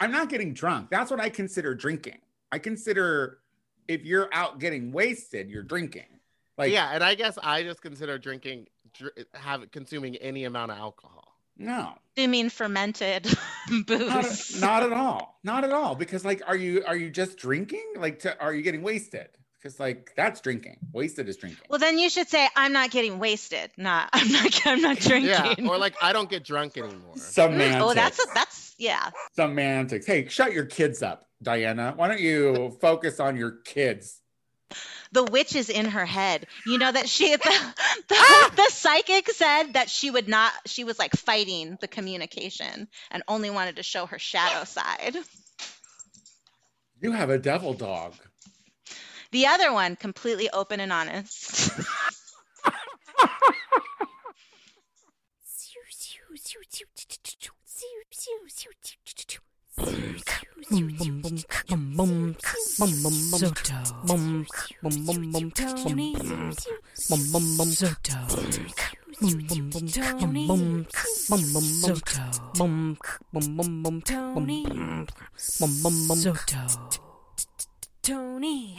I'm not getting drunk. That's what I consider drinking. I consider if you're out getting wasted, you're drinking. Like yeah, and I guess I just consider drinking, dr- have consuming any amount of alcohol. no, Do you mean fermented booze? not, not at all, not at all. Because like, are you are you just drinking? Like, to, are you getting wasted? Because like that's drinking. Wasted is drinking. well, then you should say I'm not getting wasted. Not I'm not I'm not drinking. Yeah, or like I don't get drunk anymore. Semantics. oh, that's a, that's yeah. semantics. Hey, shut your kids up, Diana. Why don't you focus on your kids? the witch is in her head. You know that she the, the, Ah! the psychic said that she would not she was like fighting the communication and only wanted to show her shadow side. You have a devil dog. The other one completely open and honest. Tony.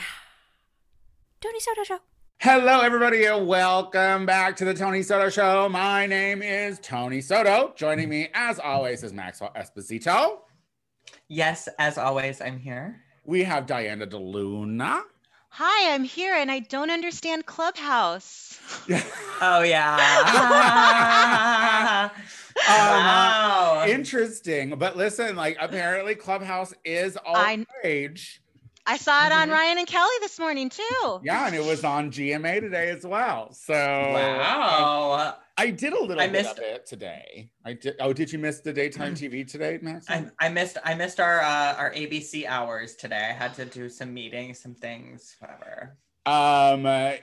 Tony Soto Show. Hello, everybody, and welcome back to the Tony Soto Show. My name is Tony Soto. Joining me, as always, is Maxwell Esposito. Yes, as always, I'm here. We have Diana DeLuna. Hi, I'm here and I don't understand Clubhouse. Oh yeah. Um, wow. Interesting, but listen, like apparently Clubhouse is all I- rage. I saw it on Mhm. Ryan and Kelly this morning too. Yeah, and it was on GMA today as well. So um, Wow. I did a little I bit missed- of it today. I did. Oh, did you miss the daytime TV today, Max? I, I missed I missed our uh, our ABC hours today. I had to do some meetings, some things, whatever. um, uh,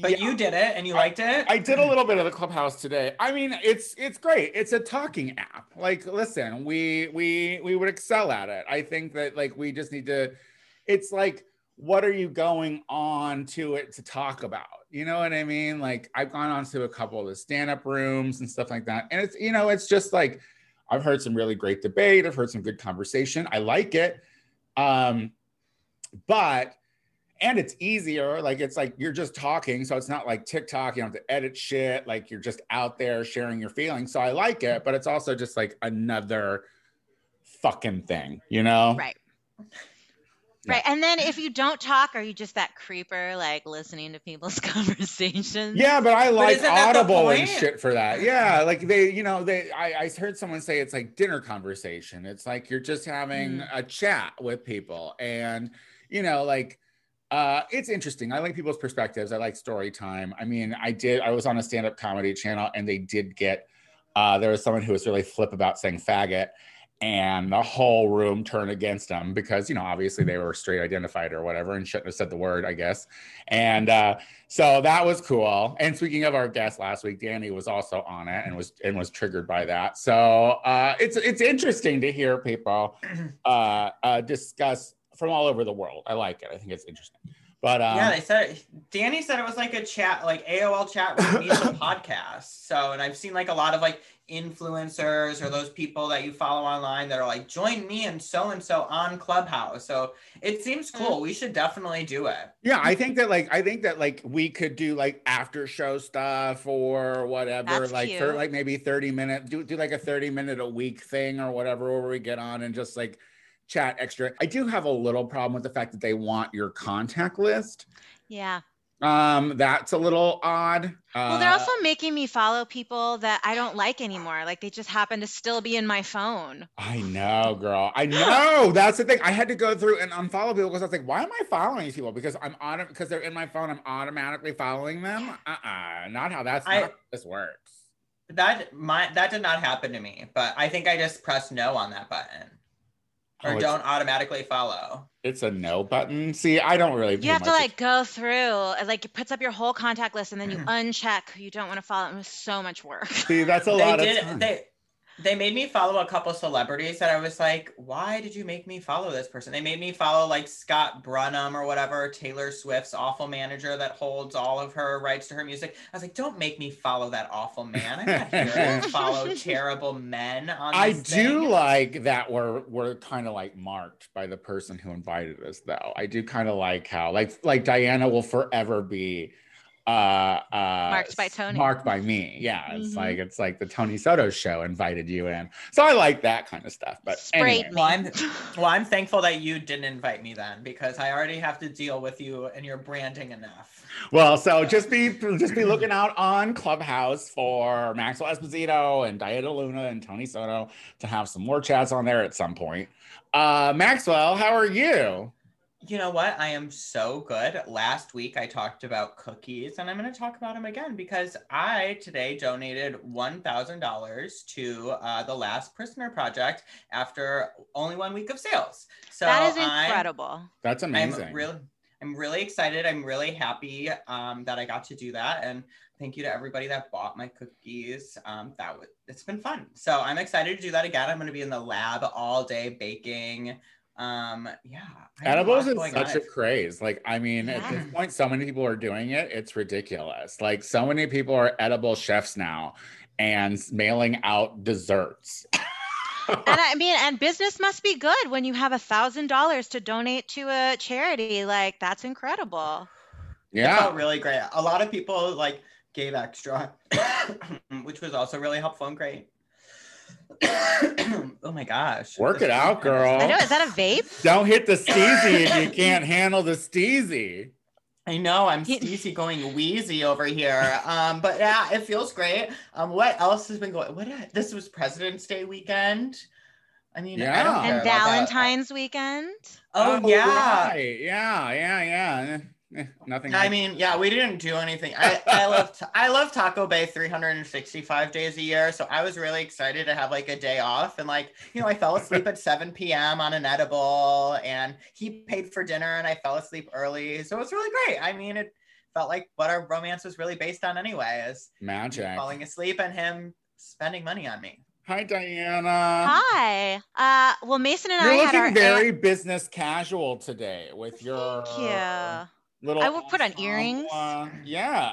But yeah, you did it and you liked it. I did a little bit of the clubhouse today. I mean, it's it's great. It's a talking app. Like, listen, we we we would excel at it. I think that like we just need to. It's like, what are you going on to it to talk about? You know what I mean? Like, I've gone on to a couple of the stand-up rooms and stuff like that, and it's you know, it's just like I've heard some really great debate. I've heard some good conversation. I like it. Um, but and it's easier. Like it's like you're just talking, so it's not like TikTok. You don't have to edit shit. Like you're just out there sharing your feelings. So I like it, but it's also just like another fucking thing, you know? Right. Yeah. Right. And then if you don't talk, are you just that creeper like listening to people's conversations? Yeah, but I like isn't that the Audible and shit for that. Yeah, like they, you know, they. I, I heard someone say it's like dinner conversation. It's like you're just having Mm. a chat with people, and you know, like, uh, it's interesting. I like people's perspectives. I like story time. I mean, I did. I was on a stand-up comedy channel, and they did get. Uh, there was someone who was really flip about saying faggot, and the whole room turned against them because you know obviously they were straight identified or whatever and shouldn't have said the word, I guess. And uh, so that was cool. And speaking of our guest last week, Danny was also on it and was and was triggered by that. So uh, it's it's interesting to hear people uh, uh, discuss from all over the world. I like it. I think it's interesting. But um, yeah, they said Danny said it was like a chat, like AOL chat meets a podcast. So, and I've seen like a lot of like influencers or those people that you follow online that are like, join me and so and so on Clubhouse. So it seems mm-hmm. cool. We should definitely do it. yeah, I think that like I think that like we could do like after show stuff or whatever, That's like for like maybe 30 minute, do do like a 30 minute a week thing or whatever where we get on and just like chat extra. I do have a little problem with the fact that they want your contact list. Yeah. Um, that's a little odd. Well, they're Uh, also making me follow people that I don't like anymore. Like they just happen to still be in my phone. I know, girl. I know. That's the thing. I had to go through and unfollow people because I was like, why am I following these people? Because I'm on because they're in my phone. I'm automatically following them. Uh-uh. Not how that's I- not how this works. That my that did not happen to me, but I think I just pressed no on that button. Or Oh, don't automatically follow. It's a no button. See, I don't really. You pay have to much like go through, uh, like it puts up your whole contact list, and then you uncheck who you don't want to follow. It was so much work. See, that's a they lot did of time. they They made me follow a couple celebrities that I was like, why did you make me follow this person? They made me follow like Scott Brunham or whatever, Taylor Swift's awful manager that holds all of her rights to her music. I was like, don't make me follow that awful man. I'm not here to follow terrible men on I do thing. like that we're we're kind of like marked by the person who invited us though. I do kind of like how like like Diana will forever be uh uh Marked by Tony. marked by me yeah it's Mhm. like it's like the tony soto show invited you in so i like that kind of stuff but Sprayed anyway. Well, I'm well, I'm thankful that you didn't invite me then because I already have to deal with you and your branding enough. Well, so just be just be looking out on Clubhouse for Maxwell Esposito and Diana Luna and Tony Soto to have some more chats on there at some point. Uh, Maxwell, how are you? You know what? I am so good. Last week I talked about cookies and I'm going to talk about them again because I today donated $1,000 to uh, the Last Prisoner Project after only one week of sales. So that is I- incredible. That's amazing. I'm really, I'm really excited. I'm really happy um, that I got to do that, and thank you to everybody that bought my cookies. Um, that was, it's been fun. So I'm excited to do that again. I'm going to be in the lab all day baking. Um, yeah, I have a Edibles is such on. a craze. Like, I mean, at this point, so many people are doing it. It's ridiculous. Like, so many people are edible chefs now and mailing out desserts. And I mean, and business must be good when you have a thousand dollars to donate to a charity. Like that's incredible. It yeah. felt really great. A lot of people like gave extra, which was also really helpful and great. oh my gosh. Work it out, girl. I know. Is that a vape? Don't hit the steezy if you can't handle the steezy. I know I'm He- Stacey going wheezy over here. Um, but yeah, it feels great. Um, what else has been going? What this was President's Day weekend. I mean, I Yeah. don't care And about that. Valentine's weekend. Oh, yeah. right. Yeah, yeah, yeah. Eh, Nothing. I like- mean, yeah, we didn't do anything. I, I love I love Taco Bay 365 days a year, so I was really excited to have like a day off. And like, you know, I fell asleep at 7 p.m. on an edible, and he paid for dinner, and I fell asleep early, so it was really great. I mean, it felt like what our romance was really based on anyway, is magic. falling asleep and him spending money on me. Hi, Diana. Hi. Uh, well, Mason and You're I had looking our. very business casual today with your Thank you. Little. I will put on earrings. yeah,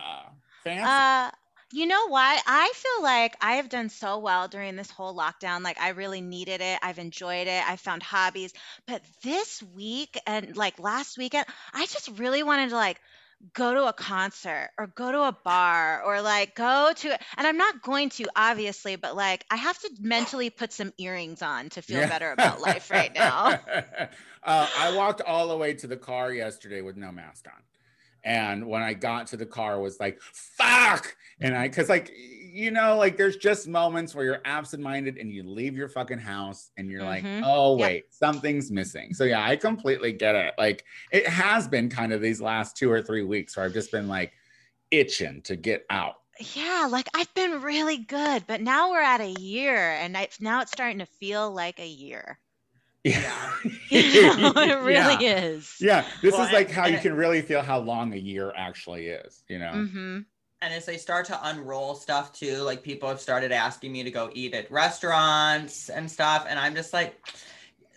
fancy. Uh, you know what? I feel like I have done so well during this whole lockdown. Like I really needed it. I've enjoyed it. I found hobbies. But this week and like last weekend, I just really wanted to like go to a concert or go to a bar or like go to and I'm not going to obviously, but like I have to mentally put some earrings on to feel Yeah. better about life right now. uh, I walked all the way to the car yesterday with no mask on. And when I got to the car, I was like, fuck. And I, cause like, you know, like there's just moments where you're absent minded and you leave your fucking house and you're like, Mhm. oh, Yep. wait, something's missing. So yeah, I completely get it. Like it has been kind of these last two or three weeks where I've just been like itching to get out. Yeah, like I've been really good, but now we're at a year and I, now it's starting to feel like a year. Yeah. You know, it really yeah. is. Yeah, this Well, is like and- how you can really feel how long a year actually is, you know? hmm And as they start to unroll stuff too, like people have started asking me to go eat at restaurants and stuff. And I'm just like,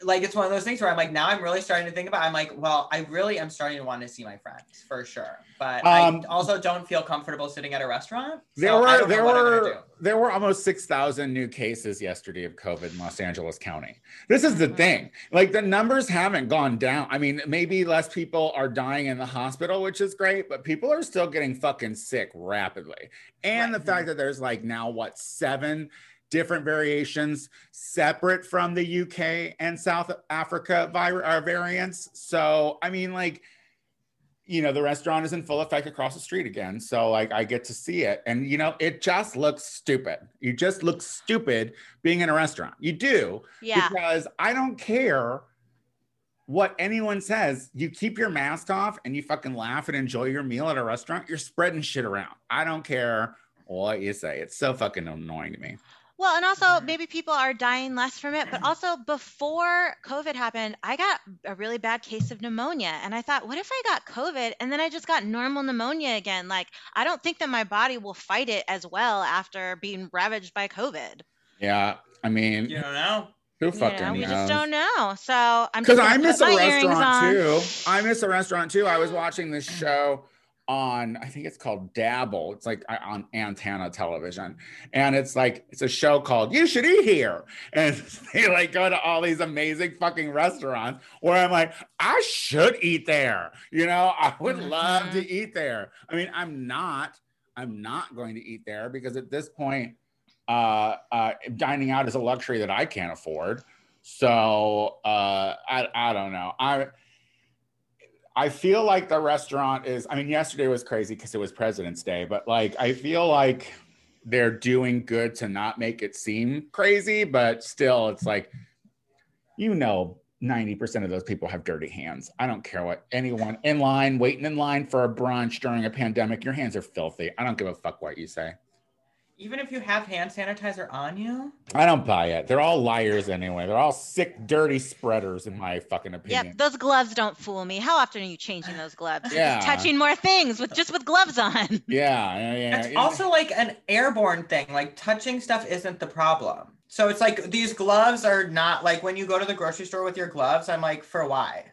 like it's one of those things where I'm like, now I'm really starting to think about. I'm like, well, I really am starting to want to see my friends for sure, but Um, I also don't feel comfortable sitting at a restaurant. There so were there what I'm gonna were there were almost six thousand new cases yesterday of COVID in Los Angeles County. This is the Mhm. thing; like the numbers haven't gone down. I mean, maybe less people are dying in the hospital, which is great, but people are still getting fucking sick rapidly. And Right. the fact that there's like now what seven different variations separate from the UK and South Africa vir- uh, variants. So I mean, like you know the restaurant is in full effect across the street again. So like i get to see it. And you know it just looks stupid. You just look stupid being in a restaurant. You do Yeah. because i don't care what anyone says. You keep your mask off and you fucking laugh and enjoy your meal at a restaurant. You're spreading shit around. I don't care what you say. It's so fucking annoying to me Well, and also Mhm. maybe people are dying less from it, but also before COVID happened, I got a really bad case of pneumonia. And I thought, what if I got COVID and then I just got normal pneumonia again? Like, I don't think that my body will fight it as well after being ravaged by COVID. Yeah. I mean, You don't know. who You fucking know, we knows? just don't know. So I'm Because I miss a restaurant too. I miss a restaurant too. I was watching this show on, I think it's called Dabl. It's like uh, on Antenna Television, and it's like it's a show called "You Should Eat Here," and they like go to all these amazing fucking restaurants where I'm like, I should eat there. You know, I would love Mm-hmm. to eat there. I mean, I'm not. I'm not going to eat there because at this point, uh, uh, dining out is a luxury that I can't afford. So uh, I I don't know. I I feel like the restaurant is. I mean, yesterday was crazy because it was President's Day, but like I feel like they're doing good to not make it seem crazy, but still, it's like you know. 90% of those people have dirty hands. I don't care what anyone in line, waiting in line for a brunch during a pandemic, your hands are filthy. I don't give a fuck what you say. Even if you have hand sanitizer on you, I don't buy it. They're all liars anyway. They're all sick, dirty spreaders, in my fucking opinion. Yep, those gloves don't fool me. How often are you changing those gloves? You're Yeah. just touching more things with just with gloves on. Yeah, yeah, yeah. it's yeah. also like an airborne thing. Like touching stuff isn't the problem. So it's like these gloves are not like when you go to the grocery store with your gloves, I'm like, for why?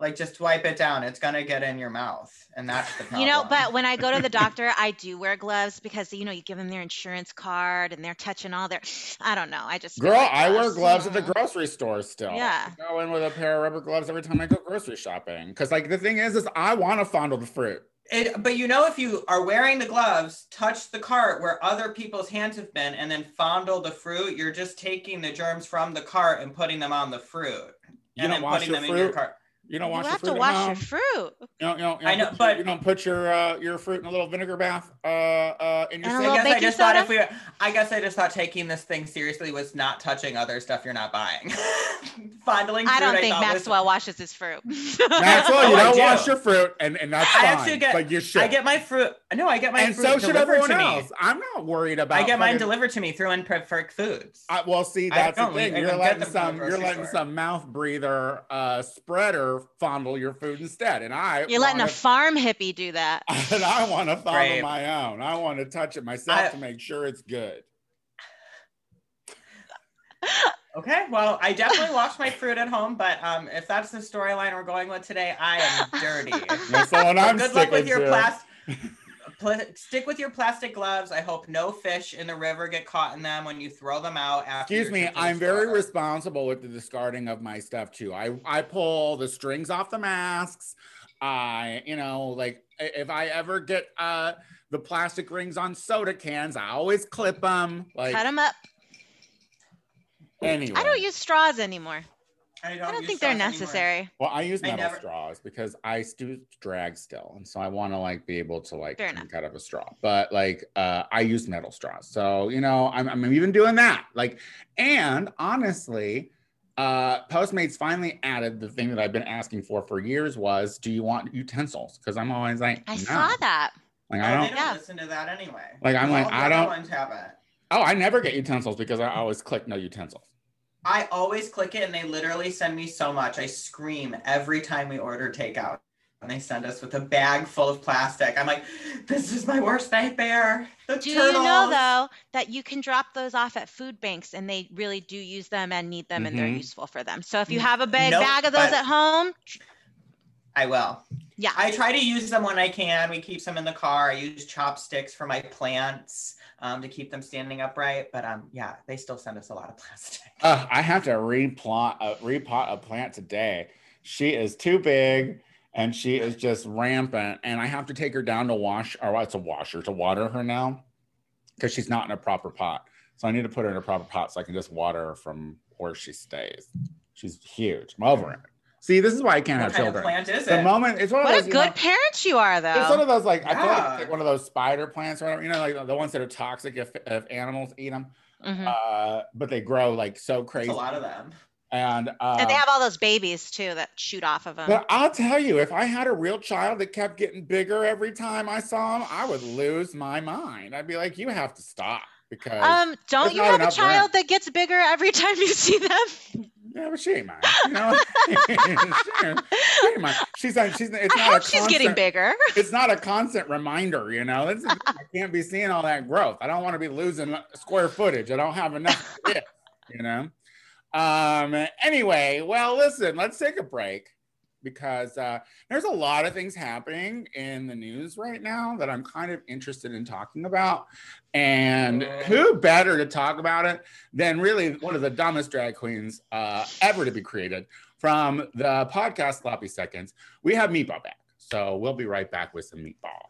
Like just wipe it down. It's gonna get in your mouth. And that's the problem. You know, but when I go to the doctor, I do wear gloves because you know you give them their insurance card and they're touching all their. I don't know. I just Girl, like I wear gloves at the grocery store still. Yeah. I go in with a pair of rubber gloves every time I go grocery shopping. Because like the thing is, is I want to fondle the fruit. It, but you know, if you are wearing the gloves, touch the cart where other people's hands have been, and then fondle the fruit, you're just taking the germs from the cart and putting them on the fruit, You and don't then wash putting your them in your cart. You don't You wash your have fruit. to wash your fruit. You don't, you don't, you I don't know, put, but- you don't put your uh, your fruit in a little vinegar bath uh, uh, in your And a I sink. guess I baking just thought if we, I guess I just thought taking this thing seriously was not touching other stuff you're not buying. Fondling I don't think thought was- Maxwell washes his fruit. Maxwell, you Oh, I don't do. wash your fruit, and, and that's I fine. actually get- but you should. I get my fruit. No, I get my and fruit so should delivered everyone to else. me. I'm not worried about. I get mine fucking- delivered to me through Imperfect Foods. I, well, see, that's the thing. You're letting them from the some, you're letting some mouth breather uh, spreader fondle your food instead, and I You're letting a wanna- farm hippie do that. and I want to fondle Right. my own. I want to touch it myself I- to make sure it's good. Okay, well, I definitely wash my fruit at home, but um, if that's the storyline we're going with today, I am dirty. That's the one I'm good luck with your plastic. Pla- stick with your plastic gloves. I hope no fish in the river get caught in them when you throw them out. After Excuse me, trip to the I'm very store. responsible with the discarding of my stuff too. I I pull the strings off the masks. I, you know, like if I ever get uh the plastic rings on soda cans, I always clip them. Like Cut them up. anyway. I don't use straws anymore. I don't, I don't think they're straws anymore. necessary. Well, I use I metal never- straws because I do drag still, and so I want to like be able to like Fair drink enough. out of a straw. But like, uh, I use metal straws, so you know, I'm, I'm even doing that. Like, and honestly, uh, Postmates finally added the thing that I've been asking for for years was, do you want utensils? Because I'm always like, I no. saw that. Like Oh, I don't. don't Yeah. listen to that anyway. Like, I'm All like, I don't- ones have it. Oh, I never get utensils because I always click no utensils. I always click it and they literally send me so much. I scream every time we order takeout. And they send us with a bag full of plastic. I'm like, this is my worst nightmare. The Do turtles. you know though that you can drop those off at food banks and they really do use them and need them and they're Mhm. useful for them. So if you have a big nope, bag of those at home, I will. Yeah. I try to use them when I can. We keep them in the car. I use chopsticks for my plants um, to keep them standing upright. But um, yeah, they still send us a lot of plastic. Uh, I have to replant, uh, repot a plant today. She is too big and she is just rampant. And I have to take her down to wash, or well, it's a washer to water her now because she's not in a proper pot. So I need to put her in a proper pot so I can just water her from where she stays. She's huge. I'm over it. See, this is why I can't what have kind children. of plant is The it? moment it's one of what those a you good know, parent you are though. it's one of those like I feel like it's like one of those spider plants or whatever. You know, like the ones that are toxic if, if animals eat them. Mhm. Uh, but they grow like so There's crazy. a lot of them. And uh, and they have all those babies too that shoot off of them. But I'll tell you, if I had a real child that kept getting bigger every time I saw him, I would lose my mind. I'd be like, you have to stop because Um, don't you have a child room. that gets bigger every time you see them? Yeah, but she ain't mine. You know, she, ain't, she ain't mine. she's on. She's. It's I not hope she's getting bigger. It's not a constant reminder, you know. Is, I can't be seeing all that growth. I don't want to be losing square footage. I don't have enough, it, you know. Um. Anyway, well, listen. Let's take a break because uh, there's a lot of things happening in the news right now that I'm kind of interested in talking about. And who better to talk about it than really one of the dumbest drag queens uh, ever to be created from the podcast Sloppy Seconds? We have Meatball back. So we'll be right back with some Meatball.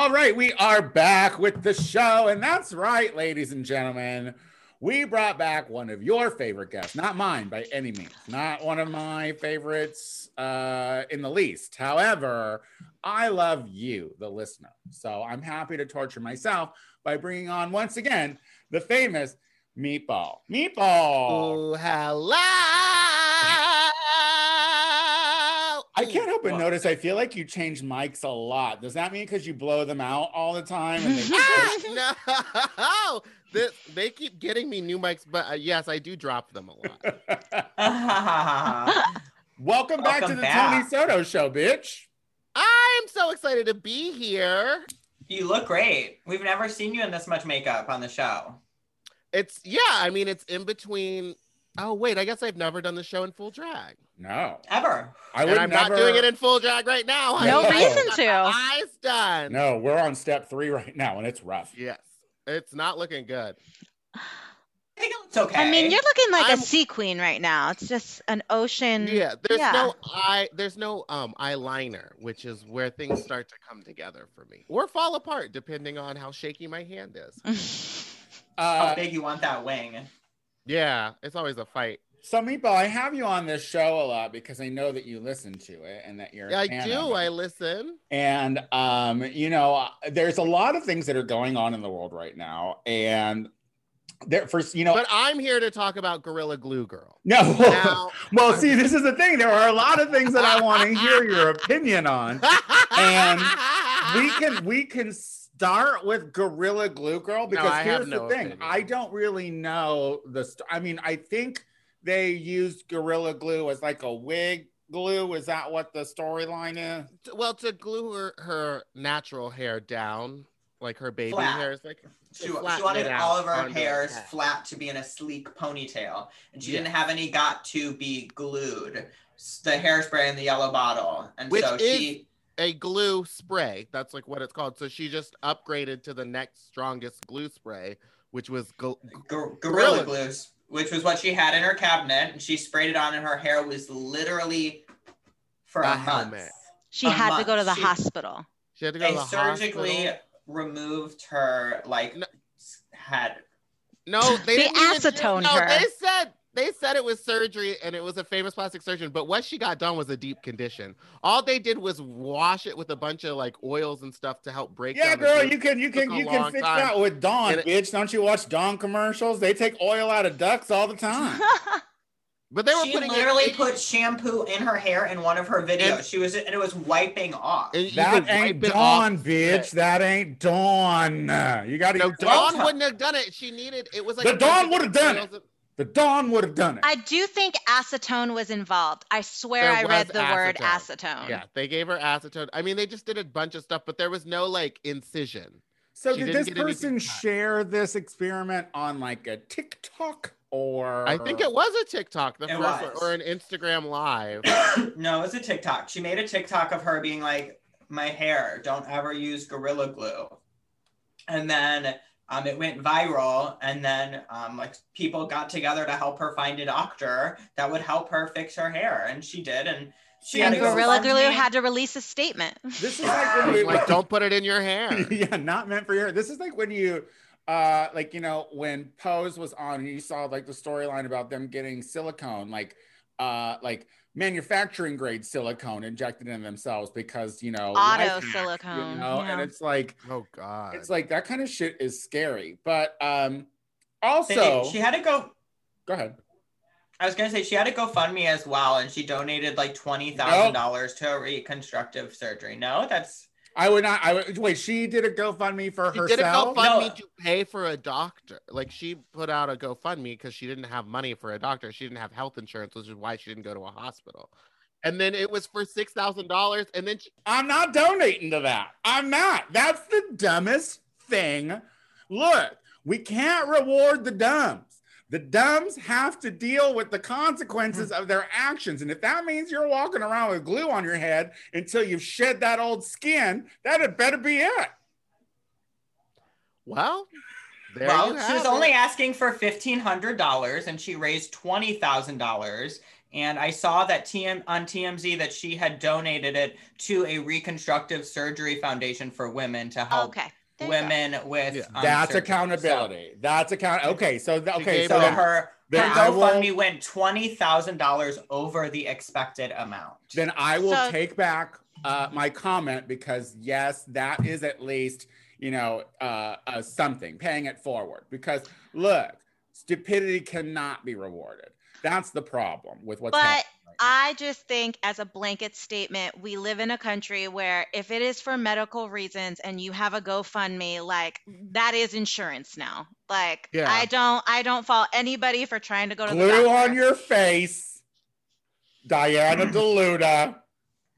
All right, we are back with the show. And that's right, ladies and gentlemen. We brought back one of your favorite guests, not mine by any means, not one of my favorites uh, in the least. However, I love you, the listener. So I'm happy to torture myself by bringing on once again the famous Meatball. Meatball. Oh, hello. I can't help but What? notice. I feel like you change mics a lot. Does that mean because you blow them out all the time? And they no, this, they keep getting me new mics, but uh, yes, I do drop them a lot. Welcome back to the back. Tony Soto Show, bitch. I'm so excited to be here. you look great. We've never seen you in this much makeup on the show. It's yeah, I mean it's in between. Oh wait, I guess I've never done the show in full drag, No, Ever. I and would I'm never. not doing it in full drag right now. No No. reason to. my Eyes done. No, we're on step three right now, and it's rough. Yes, it's not looking good. I think it looks okay. I mean, you're looking like I'm- a sea queen right now. It's just an ocean. Yeah, there's yeah. no eye, there's no um eyeliner, which is where things start to come together for me, or fall apart depending on how shaky my hand is. how Uh, big you want that wing. Yeah, it's always a fight. So, Meatball, I have you on this show a lot because I know that you listen to it and that you're. I do. I listen. And um, you know, uh, there's a lot of things that are going on in the world right now, and there first, you know, But I'm here to talk about Gorilla Glue Girl. no. Now, well, see, this is the thing. There are a lot of things that I want to hear your opinion on. And we can we can start with Gorilla Glue Girl because have here's no the thing. opinion. I don't really know the. St- I mean, I think they used Gorilla Glue as like a wig glue. Is that what the storyline is? well, to glue her, her natural hair down, like her baby Flat. hair is like She, she wanted all of her onto hairs head. flat to be in a sleek ponytail, and she Yeah. didn't have any got to be glued. The hairspray in the yellow bottle, and Which so is- she a glue spray. That's like what it's called. So she just upgraded to the next strongest glue spray, which was gl- Gor- Gorilla gorilla glues, which was what she had in her cabinet, and she sprayed it on, and her hair was literally for A a, month. helmet. She A had to go to the She- hospital. she had to go They to the surgically hospital. removed her like No. s- had No, they They didn't even do- acetone no, her. They said they said it was surgery and it was a famous plastic surgeon, but what she got done was a deep condition. All they did was wash it with a bunch of like oils and stuff to help break Yeah, girl, you can you can you can fix time. that with Dawn, And it- bitch. Don't you watch Dawn commercials? They take oil out of ducks all the time. But they were she putting literally it, put shampoo in her hair in one of her videos. And- she was and it was wiping off. that ain't Dawn, off. bitch. That ain't Dawn. You got to. No, Dawn wouldn't have done it. She needed it was like The Dawn would've done it. Oils The Dawn would have done it. I do think acetone was involved. I swear There I read was the word acetone. acetone. Yeah, they gave her acetone. I mean, they just did a bunch of stuff, but there was no like incision. so she did this person share this experiment on like a TikTok or? I think it was a TikTok, the It first was. or an Instagram live. no, it's a TikTok. She made a TikTok of her being like, "My hair, don't ever use Gorilla Glue," and then um, it went viral. And then um, like people got together to help her find a doctor that would help her fix her hair, and she did. And she And had Gorilla Glue had to release a statement. This is like when we like, don't put it in your hair. yeah, not meant for your. This is like when you, uh, like you know, when Pose was on, and you saw like the storyline about them getting silicone, like, uh like manufacturing grade silicone injected in themselves because you know Auto life hack, silicone, you know, and it's like Oh God. it's like that kind of shit is scary. But um also she had to go. go ahead. I was gonna say she had to GoFundMe as well, and she donated like twenty thousand dollars to a reconstructive surgery. No, that's I would not. I would wait. She did a GoFundMe for herself. She herself. did a GoFundMe No. to pay for a doctor. Like she put out a GoFundMe because she didn't have money for a doctor. She didn't have health insurance, which is why she didn't go to a hospital. And then it was for six thousand dollars. And then she, I'm not donating to that. I'm not. That's the dumbest thing. Look, we can't reward the dumbs. The dumbs have to deal with the consequences hmm. of their actions. And if that means you're walking around with glue on your head until you've shed that old skin, that had better be it. well, there well, you she was have only asking for fifteen hundred dollars, and she raised twenty thousand dollars. And I saw that TM on TMZ that she had donated it to a reconstructive surgery foundation for women to help Okay. There go. women with. Yeah. That's surgery. accountability. That's account. Okay, so th- okay, So, so so then, her her then I will- GoFundMe went twenty thousand dollars over the expected amount. then I will So- take back uh, my comment because yes, that is at least you know uh, uh, something paying it forward. Because look, stupidity cannot be rewarded. That's the problem with what's But happening. right. I just think, as a blanket statement, we live in a country where if it is for medical reasons and you have a GoFundMe, like that is insurance now. Like Yeah. I don't, I don't fault anybody for trying to go to the Glue on your face, Diana Deluda.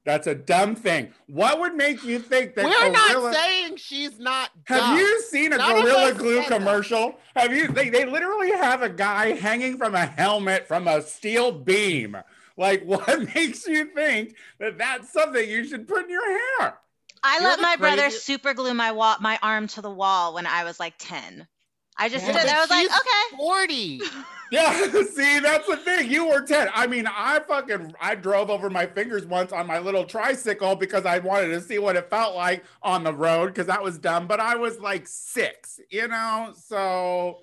That's a dumb thing. What would make you think that We're Gorilla- not saying she's not. Have you seen a None Gorilla Glue said that. commercial? Have you? They, they literally have a guy hanging from a helmet from a steel beam. Like, what makes you think that that's something you should put in your hair? I You know let the my brother crazy- super glue my wall, my arm to the wall when I was like ten. I just Yeah, did it. I was like, okay. Forty. Yeah, see, that's the thing. You were 10. I mean, I fucking I drove over my fingers once on my little tricycle because I wanted to see what it felt like on the road because that was dumb. But I was like six, you know? So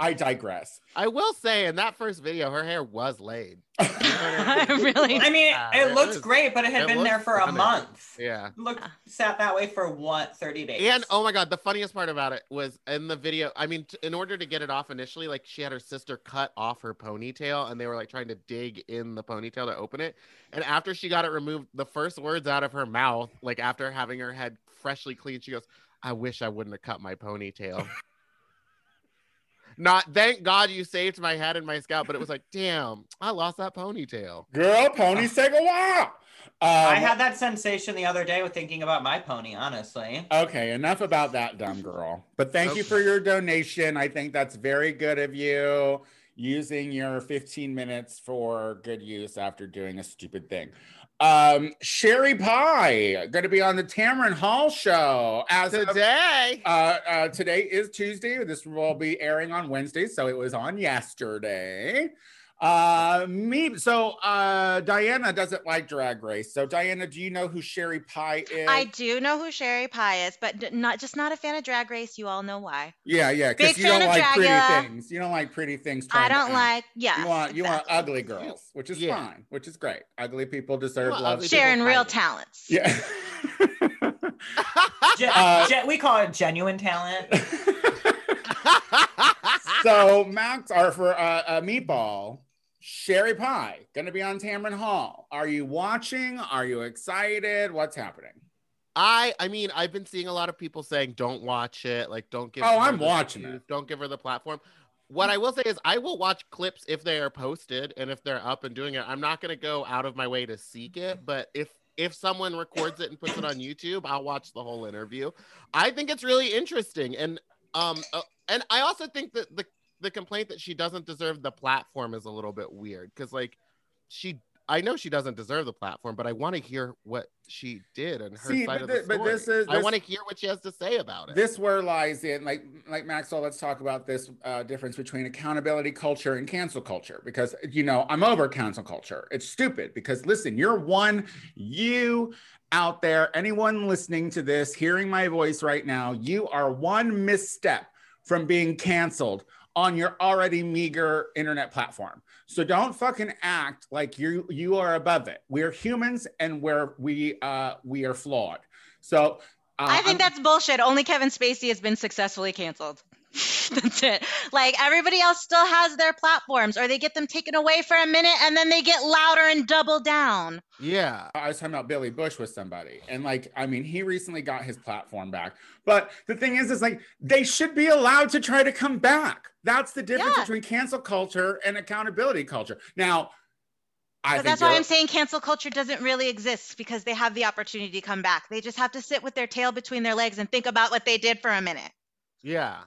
I digress. I will say, in that first video, her hair was laid. really? I mean, Uh, it it looked was- great, but it had it been there looked for a month. Yeah. Looked sat that way for what thirty days. And oh my god, the funniest part about it was in the video. I mean, t- in order to get it off initially, like she had her sister cut off her ponytail, and they were like trying to dig in the ponytail to open it. And after she got it removed, the first words out of her mouth, like after having her head freshly cleaned, she goes, "I wish I wouldn't have cut my ponytail." Not thank God you saved my head and my scalp, but it was like, damn, I lost that ponytail. Girl, ponies take a while. I Um, had that sensation the other day with thinking about my pony. Honestly, Okay, enough about that dumb girl. But thank you for your donation. I think that's very good of you using your 15 minutes for good use after doing a stupid thing. Um, Sherry Pie going to be on the Tamron Hall show as of- Today, uh, uh, today is Tuesday. This will be airing on Wednesday, so it was on yesterday. Uh, me. So uh, Diana doesn't like Drag Race. So Diana, do you know who Sherry Pie is? I do know who Sherry Pie is, but not just not a fan of Drag Race. You all know why. Yeah, yeah, because you don't of like pretty things. You don't like pretty things. I don't like. Yeah. You want you want ugly girls, which is Yeah. fine, which is great. Ugly people deserve want love. ugly too. people. sharing real hiding. talents. Yeah. Gen- Uh, gen- we call it genuine talent. so Max, or for uh, uh, Meatball, Sherry Pie, going to be on Tamron Hall. Are you watching? Are you excited? What's happening? I I mean, I've been seeing a lot of people saying don't watch it, like don't give Oh, her I'm the watching views, it. Don't give her the platform. What I will say is I will watch clips if they are posted and if they're up and doing it. I'm not going to go out of my way to seek it, but if if someone records it and puts it on YouTube, I'll watch the whole interview. I think it's really interesting and um uh, and I also think that the the complaint that she doesn't deserve the platform is a little bit weird cuz like she I know she doesn't deserve the platform, but I want to hear what she did and her See, side but of the story. but this is- I want to hear what she has to say about it. This where lies in like like Maxwell. Let's talk about this uh, difference between accountability culture and cancel culture because you know I'm over cancel culture. It's stupid because listen, you're one you out there, anyone listening to this, hearing my voice right now, you are one misstep from being canceled on your already meager internet platform. So don't fucking act like you you are above it. We're humans and we're we uh we are flawed. So uh, I think I'm- that's bullshit. Only Kevin Spacey has been successfully canceled. that's it. Like everybody else still has their platforms, or they get them taken away for a minute and then they get louder and double down. Yeah. I was talking about Billy Bush with somebody, and like, I mean, he recently got his platform back. But the thing is, is like they should be allowed to try to come back. That's the difference Yeah. between cancel culture and accountability culture. Now, I But think that's why I'm saying cancel culture doesn't really exist because they have the opportunity to come back. They just have to sit with their tail between their legs and think about what they did for a minute. Yeah.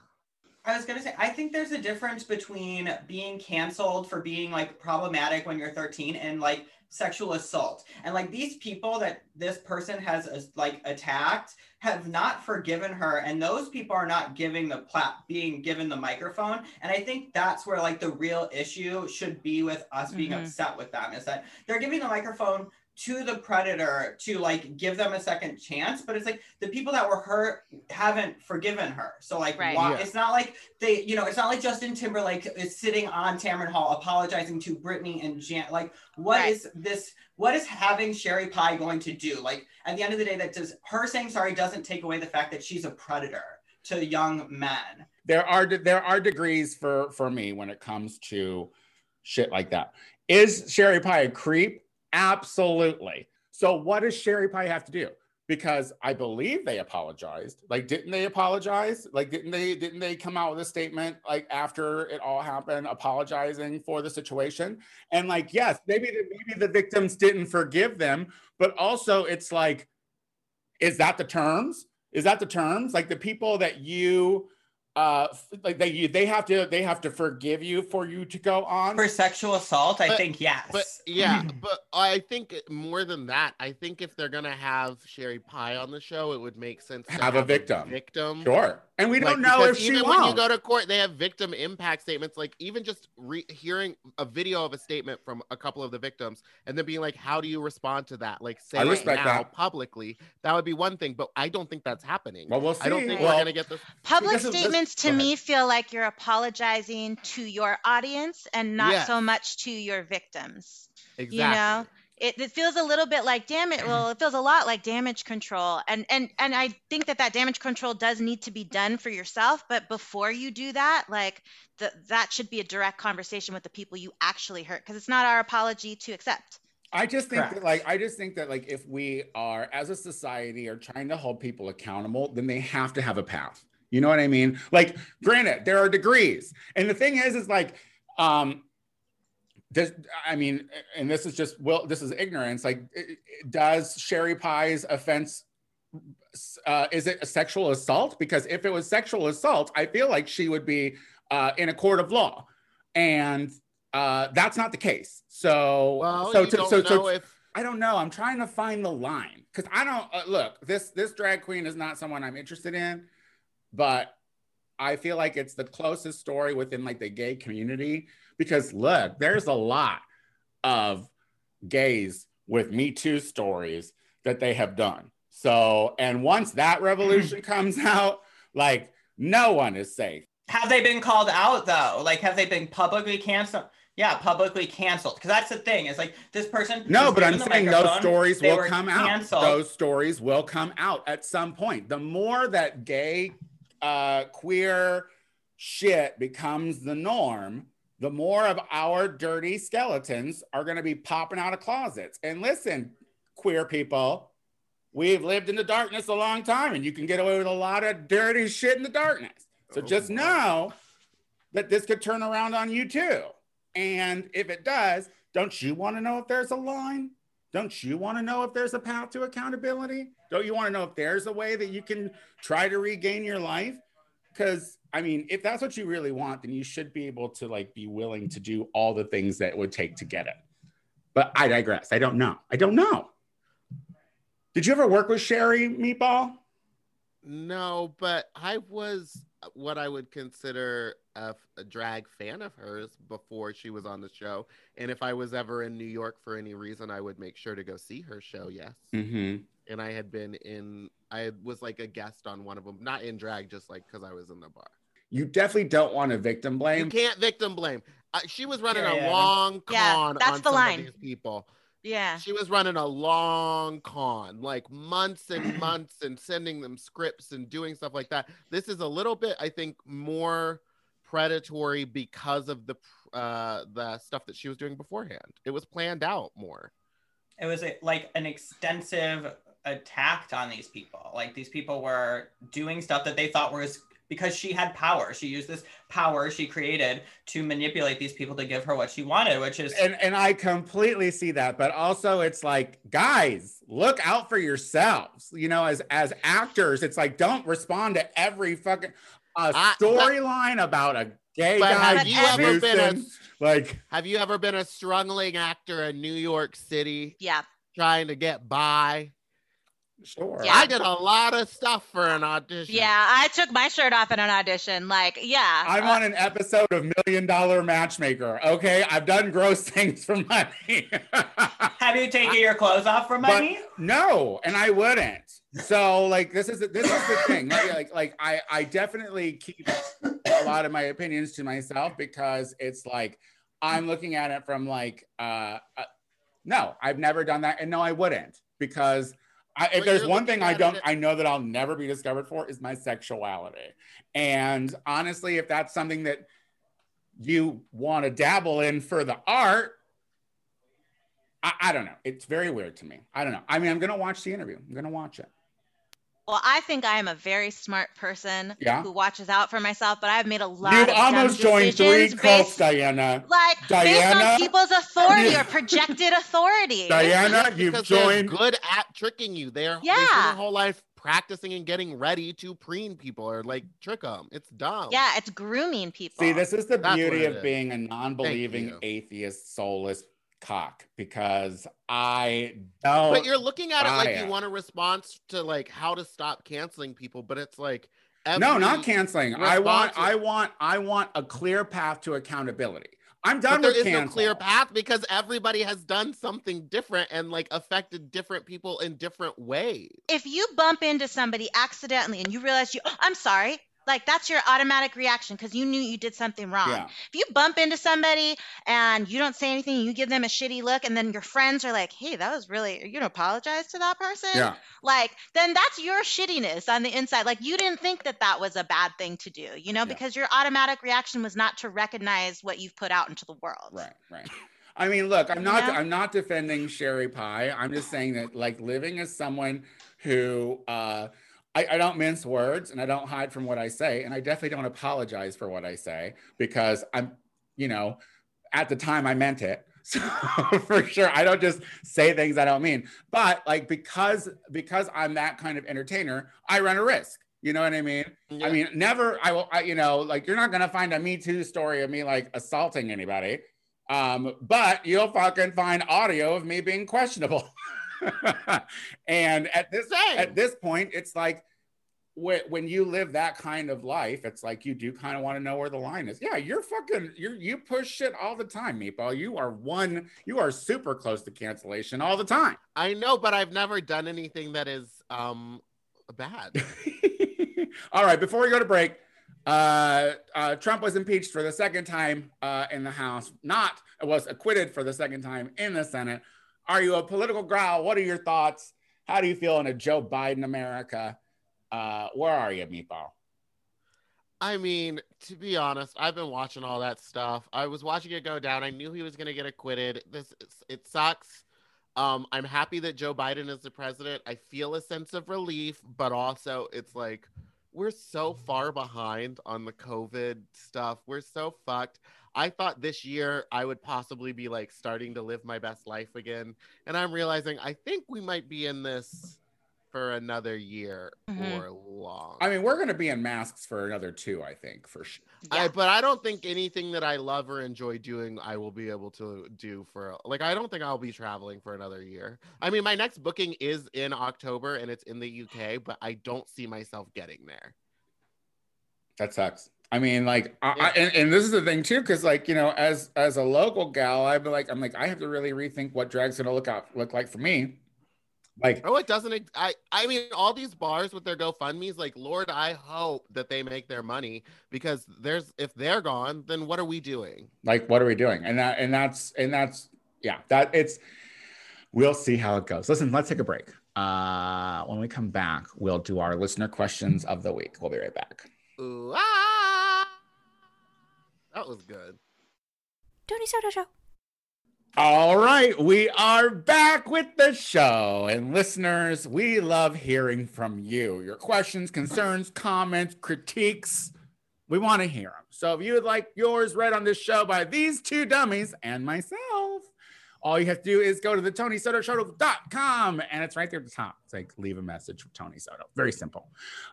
I was gonna say, I think there's a difference between being canceled for being like problematic when you're 13 and like sexual assault. And like these people that this person has uh, like attacked have not forgiven her, and those people are not giving the plat being given the microphone. And I think that's where like the real issue should be with us being Mhm. upset with them is that they're giving the microphone to the predator to like give them a second chance but it's like the people that were hurt haven't forgiven her so like Right. why, Yeah. it's not like they you know it's not like justin timberlake is sitting on tamron hall apologizing to britney and jan like what is Right. this what is having sherry pie going to do like at the end of the day that does her saying sorry doesn't take away the fact that she's a predator to young men there are there are degrees for for me when it comes to shit like that. Is Sherry Pie a creep? Absolutely. So what does Sherry Pie have to do? Because I believe they apologized. Like, didn't they apologize? Like, didn't they didn't they come out with a statement like after it all happened, apologizing for the situation? And like, yes, maybe the, maybe the victims didn't forgive them, but also it's like, is that the terms? Is that the terms? Like the people that you uh like they they have to they have to forgive you for you to go on for sexual assault i But- think yes But yeah, but I think more than that, I think if they're gonna have Sherry Pie on the show, it would make sense to Have a victim. victim. sure and we don't Like, know because if she even when you go to court, they have victim impact statements. Like even just re- hearing a video of a statement from a couple of the victims, and then being like, "How do you respond to that?" Like say it now that. publicly. That would be one thing, but I don't think that's happening. well we'll see I don't think well, we're gonna get this. Public this is- this- statements to me feel like you're apologizing to your audience and not Yes. so much to your victims. Exactly. You know, it, it feels a little bit like damage. Well, it feels a lot like damage control, and and and I think that that damage control does need to be done for yourself. But before you do that, like the, that should be a direct conversation with the people you actually hurt, because it's not our apology to accept. I just think that like I just think that like if we are as a society are trying to hold people accountable, then they have to have a path. You know what I mean? Like, granted, there are degrees, and the thing is, is like, um, this. I mean, and this is just well, this is ignorance. Like, does Sherry Pie's offense? Uh, is it a sexual assault? Because if it was sexual assault, I feel like she would be uh, in a court of law, and uh, that's not the case. So, Well, so to- so- so- if I don't know. I'm trying to find the line because I don't uh, look. This this drag queen is not someone I'm interested in, but I feel like it's the closest story within like the gay community because look, there's a lot of gays with Me Too stories that they have done. So, and once that revolution comes out, like no one is safe. Have they been called out though? Like, have they been publicly canceled? Yeah, publicly canceled. Because that's the thing. Is like this person. No, but I'm saying those stories will come out. canceled. Those stories will come out at some point. The more that gay, uh, queer shit becomes the norm, the more of our dirty skeletons are going to be popping out of closets. And listen, queer people, we've lived in the darkness a long time, and you can get away with a lot of dirty shit in the darkness. So Oh, just boy. know that this could turn around on you too. And if it does, don't you want to know if there's a line? Don't you want to know if there's a path to accountability? Don't you want to know if there's a way that you can try to regain your life? Because I mean, if that's what you really want, then you should be able to like be willing to do all the things that it would take to get it. But I digress. I don't know. I don't know. Did you ever work with Sherry Meatball? No, but I was what I would consider a, a drag fan of hers before she was on the show. And if I was ever in New York for any reason, I would make sure to go see her show. Yes. Mm-hmm. And I had been in, I was like a guest on one of them, not in drag, just like because I was in the bar. You definitely don't want to victim blame. You can't victim blame. Uh, she was running Yeah, a yeah. long Yeah, con that's on the some line. of these people. Yeah. She was running a long con, like months and months, and sending them scripts and doing stuff like that. This is a little bit, I think, more predatory because of the uh the stuff that she was doing beforehand. It was planned out more. it was a, like an extensive attack on these people. Like these people were doing stuff that they thought was because she had power. She used this power she created to manipulate these people to give her what she wanted, which is and and I completely see that, but also it's like, guys, look out for yourselves. You know, as as actors, it's like don't respond to every fucking a I- but- storyline about a gay But guy. have you ever been a like? have you ever been a struggling actor in New York City Yeah. trying to get by? Sure. Yeah. I did a lot of stuff for an audition. Yeah. I took my shirt off in an audition. Like, yeah. I'm uh, on an episode of Million Dollar Matchmaker. Okay, I've done gross things for money. have you taken your clothes off for But- money? no, and I wouldn't. So like this is the, this is the thing. Like, like like I I definitely keep a lot of my opinions to myself because it's like I'm looking at it from like uh, uh no, I've never done that, and no, I wouldn't because. I, if there's one thing I don't, I know that I'll never be discovered for is my sexuality. And honestly, if that's something that you want to dabble in for the art, I, I don't know. It's very weird to me. I don't know. I mean, I'm gonna watch the interview. I'm gonna watch it. Well, I think I am a very smart person Yeah. who watches out for myself, but I've made a lot You've of dumb almost joined three cults, based, Diana. like based Diana? on people's authority or projected authority. Diana, you've because they're joined. good at tricking you. They're they spend Yeah. their whole life practicing and getting ready to preen people or like trick them. It's dumb. Yeah, it's grooming people. See, this is the That's beauty of is. being a non-believing atheist, soulless cock because I don't. But you're looking at it like buy you want a response to like how to stop canceling people, but it's like no, not canceling. I want, response- I want, I want a clear path to accountability. I'm But done there with is cancel. no clear path because everybody has done something different and like affected different people in different ways. if you bump into somebody accidentally and you realize you, oh, I'm sorry, like that's your automatic reaction because you knew you did something wrong. Yeah. If you bump into somebody and you don't say anything, you give them a shitty look, and then your friends are like, "Hey, that was really," you gonna apologize to that person? Yeah. Like, then that's your shittiness on the inside. Like, you didn't think that that was a bad thing to do, you know, Yeah. because your automatic reaction was not to recognize what you've put out into the world. Right, right. I mean, look, I'm not Yeah. I'm not defending Sherry Pie. I'm just saying that like living as someone who uh I, I don't mince words and I don't hide from what I say, and I definitely don't apologize for what I say because I'm, you know, at the time I meant it. So for sure, I don't just say things I don't mean. But like because because I'm that kind of entertainer, I run a risk. You know what I mean? Yeah. I mean, never. I will. I, you know, like you're not gonna find a Me Too story of me like assaulting anybody, um, but you'll fucking find audio of me being questionable. and at this Same. at this point, it's like when, when you live that kind of life, it's like you do kind of want to know where the line is. Yeah, you're fucking you you push shit all the time, Meatball. You are one. You are super close to cancellation all the time. I know, but I've never done anything that is um bad. All right, before we go to break, uh, uh, Trump was impeached for the second time uh, in the House. Not was acquitted for the second time in the Senate. Are you a political growl? What are your thoughts? How do you feel in a Joe Biden America? Uh, where are you, Meatball? I mean, to be honest, I've been watching all that stuff. I was watching it go down. I knew he was going to get acquitted. This it sucks. Um, I'm happy that Joe Biden is the president. I feel a sense of relief, but also it's like we're so far behind on the COVID stuff. We're so fucked. I thought this year I would possibly be like starting to live my best life again, and I'm realizing I think we might be in this for another year Mhm. or long. I mean, we're going to be in masks for another two, I think, for sure. I, but I don't think anything that I love or enjoy doing, I will be able to do for like. I don't think I'll be traveling for another year. I mean, my next booking is in October and it's in the UK, but I don't see myself getting there. That sucks. I mean, like, I, I, and, and this is the thing too, because like you know, as as a local gal, I'd be like, I'm like, I have to really rethink what drag's gonna look out look like for me, Like, Oh, it doesn't. I I mean, all these bars with their GoFundmes, like Lord, I hope that they make their money because there's if they're gone, then what are we doing? like what are we doing? And that and that's and that's yeah, that it's we'll see how it goes. Listen, let's take a break. Uh when we come back, we'll do our listener questions of the week. We'll be right back. Ooh, ah! That was good. Tony Soto Show. All right, we are back with the show. And listeners, we love hearing from you. Your questions, concerns, comments, critiques. We want to hear them. So if you would like yours read on this show by these two dummies and myself, all you have to do is go to the TonySotoShow.com and it's right there at the top. It's like leave a message for Tony Soto. Very simple.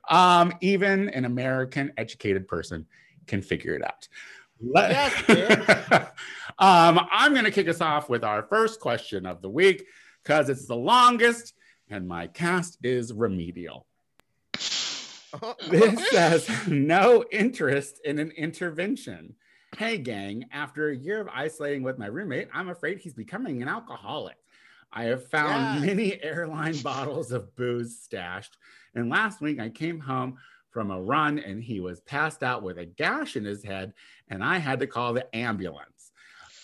Um, even an American educated person can figure it out. Let- Yes, um, I'm going to kick us off with our first question of the week because it's the longest and my cast is remedial. This says no interest in an intervention. Hey, gang, after a year of isolating with my roommate, I'm afraid he's becoming an alcoholic. I have found Yes. many airline bottles of booze stashed. And last week I came home from a run and he was passed out with a gash in his head, and I had to call the ambulance.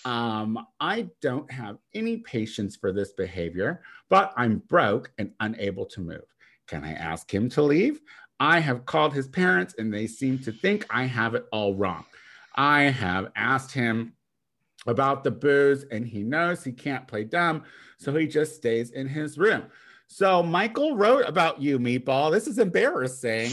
Um, I don't have any patience for this behavior, but I'm broke and unable to move. Can I ask him to leave? I have called his parents and they seem to think I have it all wrong. I have asked him about the booze and he knows he can't play dumb, so he just stays in his room. So Michael wrote about you, Meatball. This is embarrassing.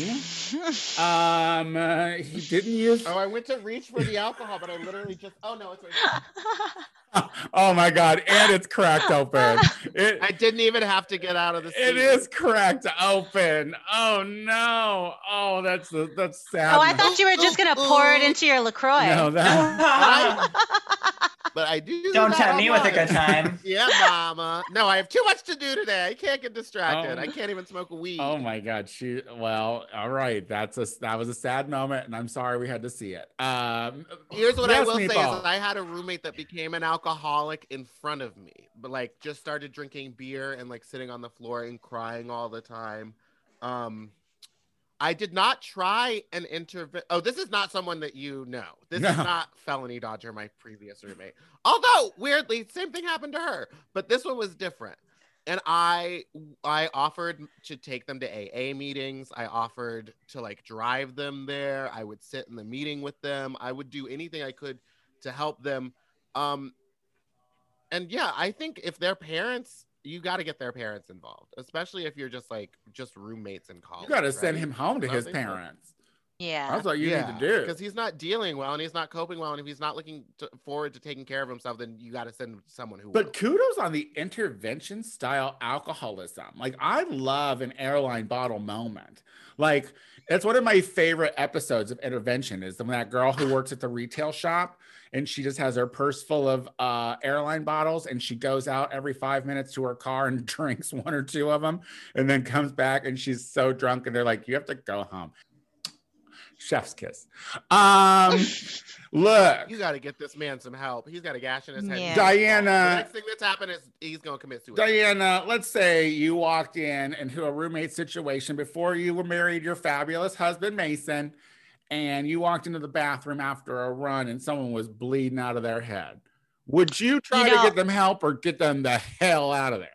Um, uh, he didn't use. Oh, I went to reach for the alcohol, but I literally just. Oh no, it's right. Oh my god! And it's cracked open. It, I didn't even have to get out of the. it seat. is cracked open. Oh no! Oh, that's that's sad. oh, I thought you were just gonna pour it into your Lacroix. no, that. But I do. Don't that tempt me with a good time. yeah, mama. No, I have too much to do today. I can't get distracted. Oh. I can't even smoke a weed. Oh my God, she. Well, all right. That's a that was a sad moment, and I'm sorry we had to see it. Um, Here's what I yes, will say Meatball. is I had a roommate that became an alcoholic in front of me, but like just started drinking beer and like sitting on the floor and crying all the time. Um I did not try an intervention. Oh, this is not someone that you know. This is not felony Dodger, my previous roommate. Although weirdly, same thing happened to her, but this one was different. And I I offered to take them to AA meetings. I offered to like drive them there. I would sit in the meeting with them. I would do anything I could to help them. Um and yeah, I think if their parents you got to get their parents involved, especially if you're just like just roommates in college. you got to send him home to I his think so. parents. yeah. That's what you need to do. because he's not dealing well and he's not coping well, and if he's not looking to, forward to taking care of himself, then you got to send someone who. But will. kudos on the intervention style alcoholism. Like I love an airline bottle moment. Like it's one of my favorite episodes of intervention is when that girl who works at the retail shop and she just has her purse full of uh, airline bottles and she goes out every five minutes to her car and drinks one or two of them and then comes back and she's so drunk and they're like, you have to go home. Chef's kiss. Um, look, you got to get this man some help. He's got a gash in his head. Yeah. Diana- The next thing that's happened is he's gonna commit suicide. Diana, let's say you walked in into a roommate situation before you were married, your fabulous husband, Mason, and you walked into the bathroom after a run and someone was bleeding out of their head. Would you try You to get them help or get them the hell out of there?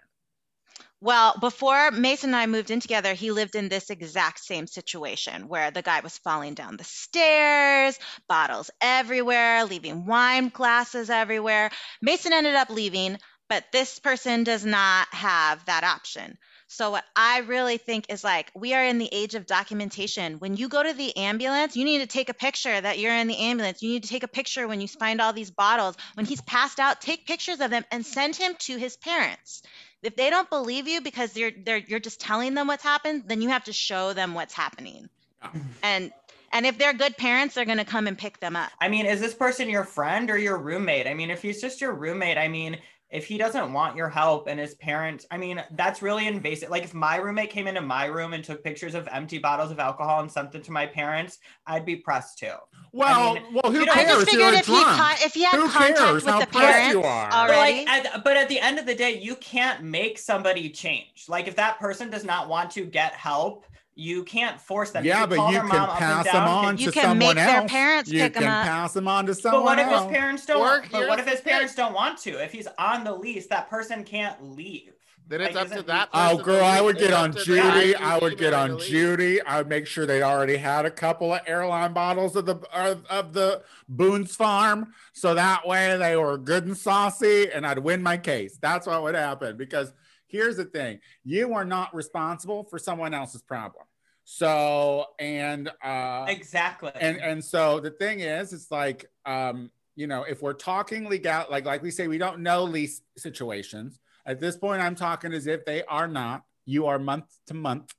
Well, before Mason and I moved in together, he lived in this exact same situation where the guy was falling down the stairs, bottles everywhere, leaving wine glasses everywhere. Mason ended up leaving, but this person does not have that option. So, what I really think is like, we are in the age of documentation. When you go to the ambulance, you need to take a picture that you're in the ambulance. You need to take a picture when you find all these bottles. When he's passed out, take pictures of them and send him to his parents if they don't believe you because you're they're you're just telling them what's happened, then you have to show them what's happening. Yeah. And and if they're good parents, they're gonna come and pick them up. I mean, is this person your friend or your roommate? I mean, if he's just your roommate, I mean, if he doesn't want your help and his parents, I mean, that's really invasive. Like if my roommate came into my room and took pictures of empty bottles of alcohol and sent them to my parents, I'd be pressed too. Well, mean, well, who you know, I cares? just figured You're if he drunk. con- if he had Who contact cares with how the pressed parents you are? But like, at, but at the end of the day, you can't make somebody change. Like if that person does not want to get help, you can't force them. yeah, can but you can mom up and pass them down, on You to can make their else. parents you pick 'em can up. pass them on to someone But what if else. his parents don't? Or Want, but what if his parents don't want to? If he's on the lease, that person can't leave. Then it's Like, up to isn't- that. Oh, person to girl, I would get on Judy. I would get on. Judy. I would make sure they'd already had a couple of airline bottles of the of, of the Boone's Farm, so that way they were good and saucy, and I'd win my case. That's what would happen. Because here's the thing: you are not responsible for someone else's problem. So, and uh, Exactly. and and so the thing is it's like um you know if we're talking legal like like we say we don't know lease situations at this point i'm talking as if they are not you are month to month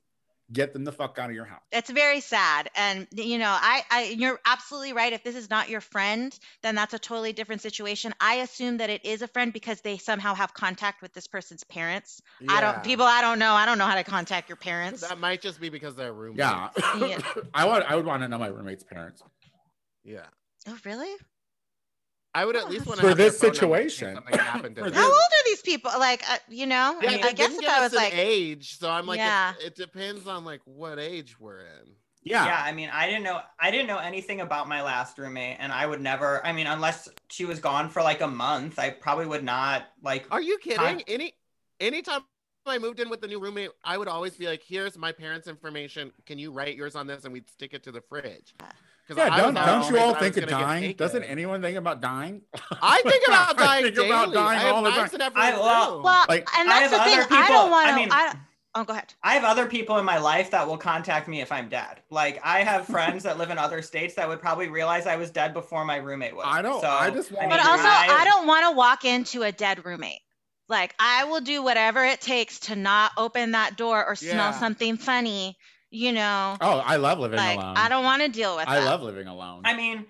get them the fuck out of your house. It's very sad. And you know I, I you're absolutely right. If this is not your friend then that's a totally different situation. I assume that it is a friend because they somehow have contact with this person's parents. I don't people i don't know. I don't know how to contact your parents. That might just be because they're roommates. yeah, Yeah. i want i would want to know my roommate's parents. Yeah. oh really I would at least want to For to this situation. Something happened to For them. this- how old are these people like uh, you know Yeah, I, mean, I guess didn't if i was an like age, so I'm like, Yeah. it, it depends on like what age we're in. yeah, yeah, I mean, I didn't know I didn't know anything about my last roommate, and I would never. I mean, unless she was gone for like a month, I probably would not like. Are you kidding? Time- Any anytime I moved in with the new roommate, I would always be like, "Here's my parents' information. Can you write yours on this?" And we'd stick it to the fridge. 'Cause yeah I don't, don't you all think of dying doesn't anyone think about dying I think about dying. I dying think daily. about dying I all the time. I- well- well Like- and I that's the thing other i don't want to I mean- I, oh go ahead I have other people in my life that will contact me if I'm dead. Like I have friends that live in other states that would probably realize I was dead before my roommate was. I don't- So, I just want- But mean, also, I, don't want to walk into a dead roommate. Like, I will do whatever it takes to not open that door or smell Yeah. something funny, you know? oh i love living like, alone I don't want to deal with i that. love living alone I mean,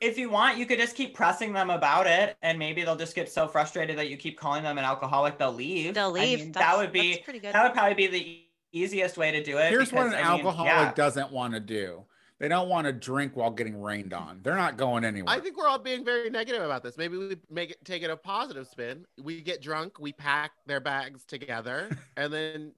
if you want, you could just keep pressing them about it, and maybe they'll just get so frustrated that you keep calling them an alcoholic, they'll leave. They'll I leave. mean, that would be pretty good. that would probably be the easiest way to do it. Here's what an because, I mean, alcoholic yeah. doesn't want to do. They don't want to drink while getting rained on. They're not going anywhere. I think we're all being very negative about this. Maybe we make it take it a positive spin. We get drunk, we pack their bags together, and then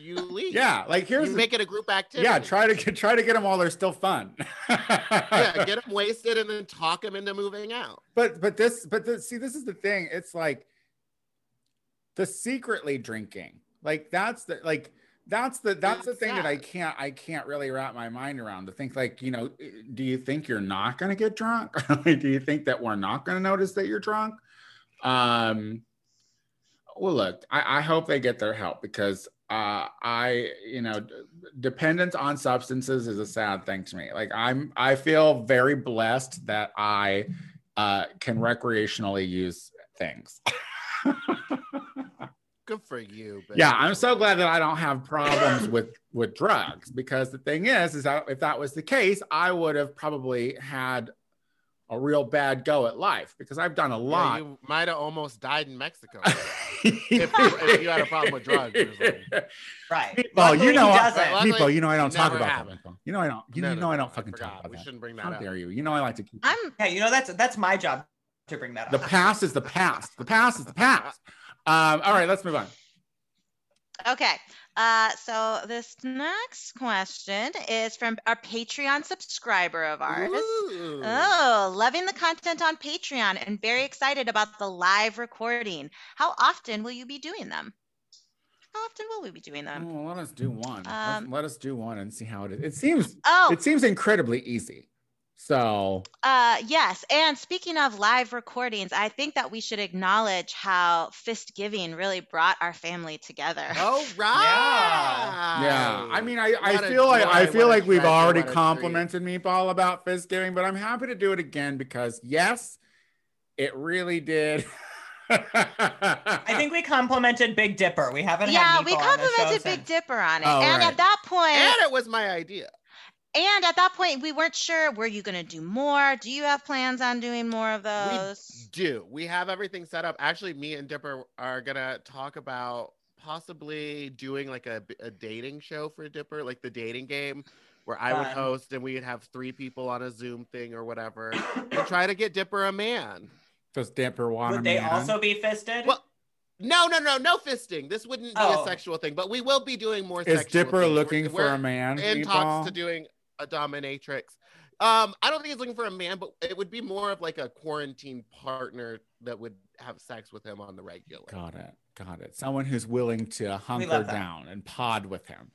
you leave. yeah, like here's the- make it a group activity. yeah. Try to get try to get them while they're still fun. yeah, get them wasted and then talk them into moving out. but but this but this, see this is the thing. It's like the secretly drinking. Like that's the like that's the that's the thing that I can't I can't really wrap my mind around. To think like you know, do you think you're not going to get drunk? do you think that we're not going to notice that you're drunk? Um. Well, look, I, I hope they get their help because uh, I, you know, d- dependence on substances is a sad thing to me. Like I'm, I feel very blessed that I uh, can recreationally use things. Good for you. But yeah, I'm so glad that I don't have problems with with drugs because the thing is, is that if that was the case, I would have probably had a real bad go at life because I've done a Yeah, lot. you might have almost died in Mexico. if, you, if you had a problem with drugs or right. Well, you know, he what- people, you know, I don't talk about happened. that. You know, I don't. You, No, you no, know, I don't I fucking forgot. talk about We that. We shouldn't bring that How up. dare you? You know, I like to keep. I'm Yeah, you know that's that's my job to bring that Up. the past is the past. The past is the past. Um, all right, let's move on. Okay. Uh, so this next question is from our Patreon subscriber of ours. Ooh. Oh, loving the content on Patreon and very excited about the live recording. How often will you be doing them? How often will we be doing them? Oh, let us do one. Um, let us do one and see how it is. It seems Oh, it seems incredibly easy. So Uh, yes. And speaking of live recordings, I think that we should acknowledge how Fist Giving really brought our family together. Oh right. yeah, yeah. I mean, I, I What a feel like I feel like we've already what a treat. complimented Meatball about fist giving, but I'm happy to do it again because yes, it really did. I think we complimented Big Dipper. We haven't yeah, had we Meatball on the show complimented Big since- Dipper on it. Oh, and right. at that point, and it was my idea. And at that point, we weren't sure were you going to do more? Do you have plans on doing more of those? We do. We have everything set up. Actually, me and Dipper are gonna talk about possibly doing like a, a dating show for Dipper, like the dating game, where I would Fun. host and we'd have three people on a Zoom thing or whatever, and try to get Dipper a man. Does Dipper want Would a they man? also be fisted? Well, No, no, no, no fisting. This wouldn't be Oh. a sexual thing, but we will be doing more. Is sexual Dipper things. looking We're- for we're a man? in people? talks to doing a dominatrix. Um, I don't think he's looking for a man, but it would be more of like a quarantine partner that would have sex with him on the regular. Got it. Got it. Someone who's willing to hunker down and pod with him.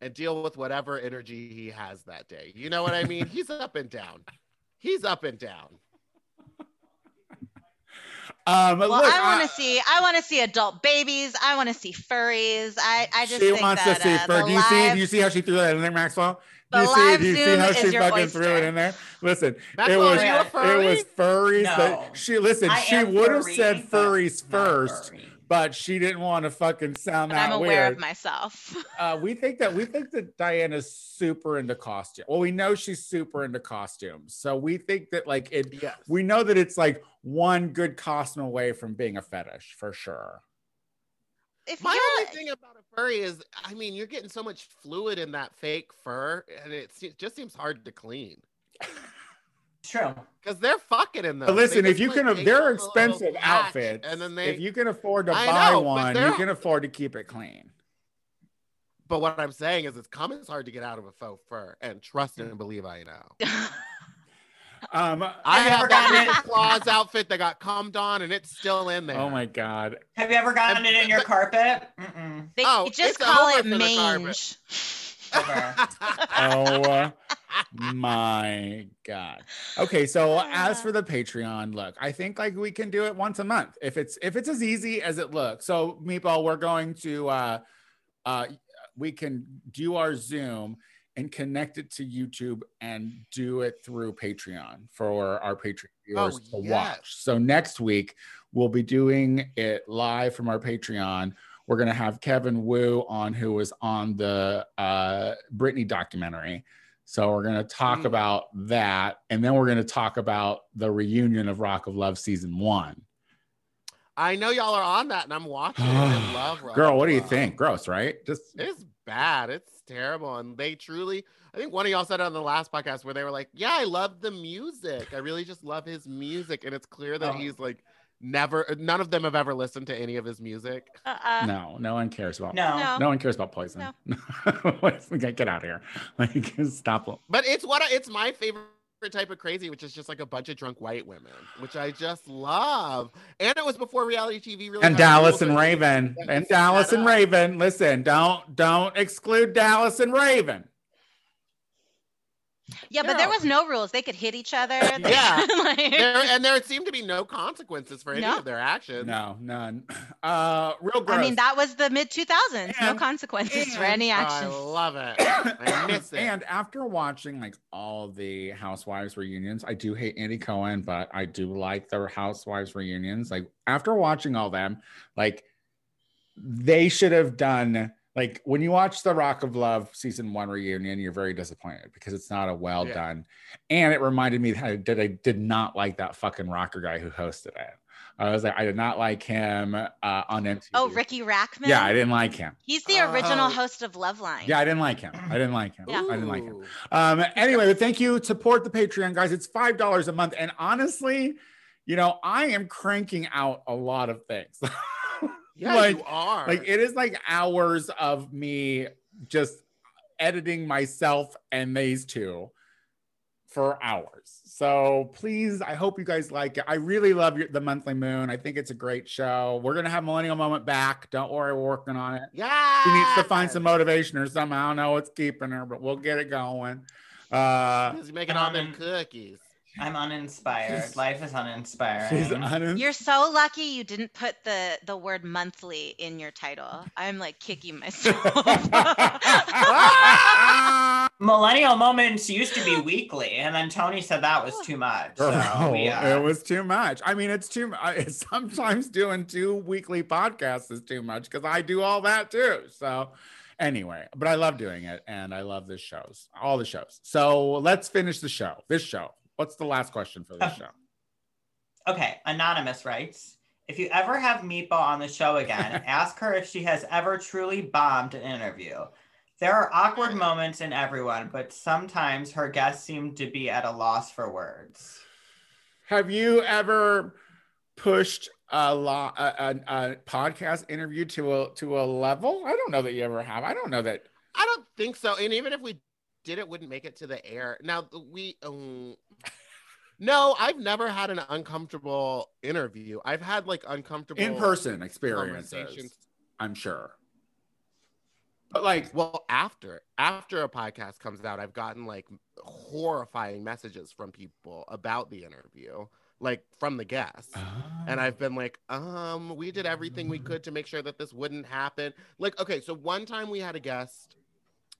and deal with whatever energy he has that day. You know what I mean? He's up and down. He's up and down. Um, Well, look, I want to see. I want to see adult babies. I want to see furries. I, I just she think wants that to see. uh, fur. do you see? Do you see how she threw that in there, Maxwell? Do you see? live Do you see Zoom how is she your fucking threw it in there? Listen, it was are it was furries. No. That she listen. I she would have said but furries first, furry. But she didn't want to fucking sound but that I'm aware weird. of myself. uh, we think that we think that Diana's super into costume. Well, we know she's super into costumes, so we think that like it. Yes. We know that it's like one good costume away from being a fetish for sure. If My only thing about a furry is, I mean, you're getting so much fluid in that fake fur, and it just seems hard to clean True. because they're fucking in those. But listen, if you can, take they're off a little expensive patch, outfits. and then they. if you can afford to I buy know, one, you can afford to keep it clean. But what I'm saying is, it's coming hard to get out of a faux fur, and trust and believe I know. Um, I Have ever that gotten Mrs. it? Claus outfit that got cummed on, and it's still in there. oh my god, Have you ever gotten it in your But- carpet? Mm-mm. they Oh, just call it for the carpet. mange. oh my god. Okay, so as for the Patreon, look, I think like we can do it once a month if it's if it's as easy as it looks. So Meatball, we're going to uh uh we can do our Zoom and connect it to YouTube and do it through Patreon for our Patreon viewers Oh, to yes. watch. So next week we'll be doing it live from our Patreon. We're gonna have Kevin Wu on, who was on the uh, Britney documentary. So we're gonna talk Mm. about that, and then we're gonna talk about the reunion of Rock of Love season one. I know y'all are on that, and I'm watching it. I love Rock Girl, what do you Love. think? Gross, right? Just It's bad. It's terrible. And they truly, I think one of y'all said it on the last podcast where they were like, Yeah, I love the music. I really just love his music. And it's clear that Oh. he's like never, none of them have ever listened to any of his music. Uh-uh. no, no one cares about. No. No. No one cares about poison. get, get out of here. Like, stop. But it's what I, it's my favorite type of crazy, which is just like a bunch of drunk white women, which I just love. And it was before reality TV really And Dallas and Raven. And Dallas and up. Raven. Listen, don't don't exclude Dallas and Raven. Yeah, but there was no rules. They could hit each other. They- Yeah. like- There, and there seemed to be no consequences for any No. of their actions. No, none. Uh, real gross. I mean, that was the mid 2000s. No And- consequences for any Oh, I love it. I miss it. And after watching like all the Housewives reunions, I do hate Andy Cohen, but I do like the Housewives reunions. Like after watching all them, like they should have done like when you watch the Rock of Love season one reunion, you're very disappointed because it's not a well Yeah. done. And it reminded me that I did I did not like that fucking rocker guy who hosted it. I was like, I did not like him uh, on MTV. Oh, Riki Rachtman? Yeah, I didn't like him. He's the original Oh. host of Loveline. Yeah, I didn't like him. I didn't like him. Yeah. I didn't like him. Um, anyway, but thank you. Support the Patreon, guys. It's five dollars a month, and honestly, you know, I am cranking out a lot of things. Yeah, like, you are. like it is like hours of me just editing myself and these two for hours. So please, I hope you guys like it. I really love your, the Monthly Moon. I think it's a great show. We're gonna have Millennial Moment back. Don't worry, we're working on it. yeah. She needs to find some motivation or something. I don't know what's keeping her, but we'll get it going. Uh, He's making all them Um, cookies. I'm uninspired. She's- Life is uninspiring. she's un- You're so lucky you didn't put the the word monthly in your title. I'm like kicking myself. Millennial moments used to be weekly, and then Tony said that was too much. So Girl, we, it uh, was too much. I mean, it's too. I, sometimes doing two weekly podcasts is too much because I do all that too. So, anyway, but I love doing it, and I love this shows, all the shows. So let's finish the show. This show. What's the last question for this oh. show? Okay, Anonymous writes If you ever have Meatball on the show again, ask her if she has ever truly bombed an interview. There are awkward moments in everyone, but sometimes her guests seem to be at a loss for words. Have you ever pushed a, lo- a, a, a podcast interview to a to a level? I don't know that you ever have. I don't know that. I don't think so. And even if we did, it wouldn't make it to the air. Now we. Um, no, I've never had an uncomfortable interview. I've had like uncomfortable in person experiences. I'm sure. But like, Well, after after a podcast comes out, I've gotten like horrifying messages from people about the interview, like from the guests. And I've been like, um, we did everything we could to make sure that this wouldn't happen. Like, okay, so one time we had a guest,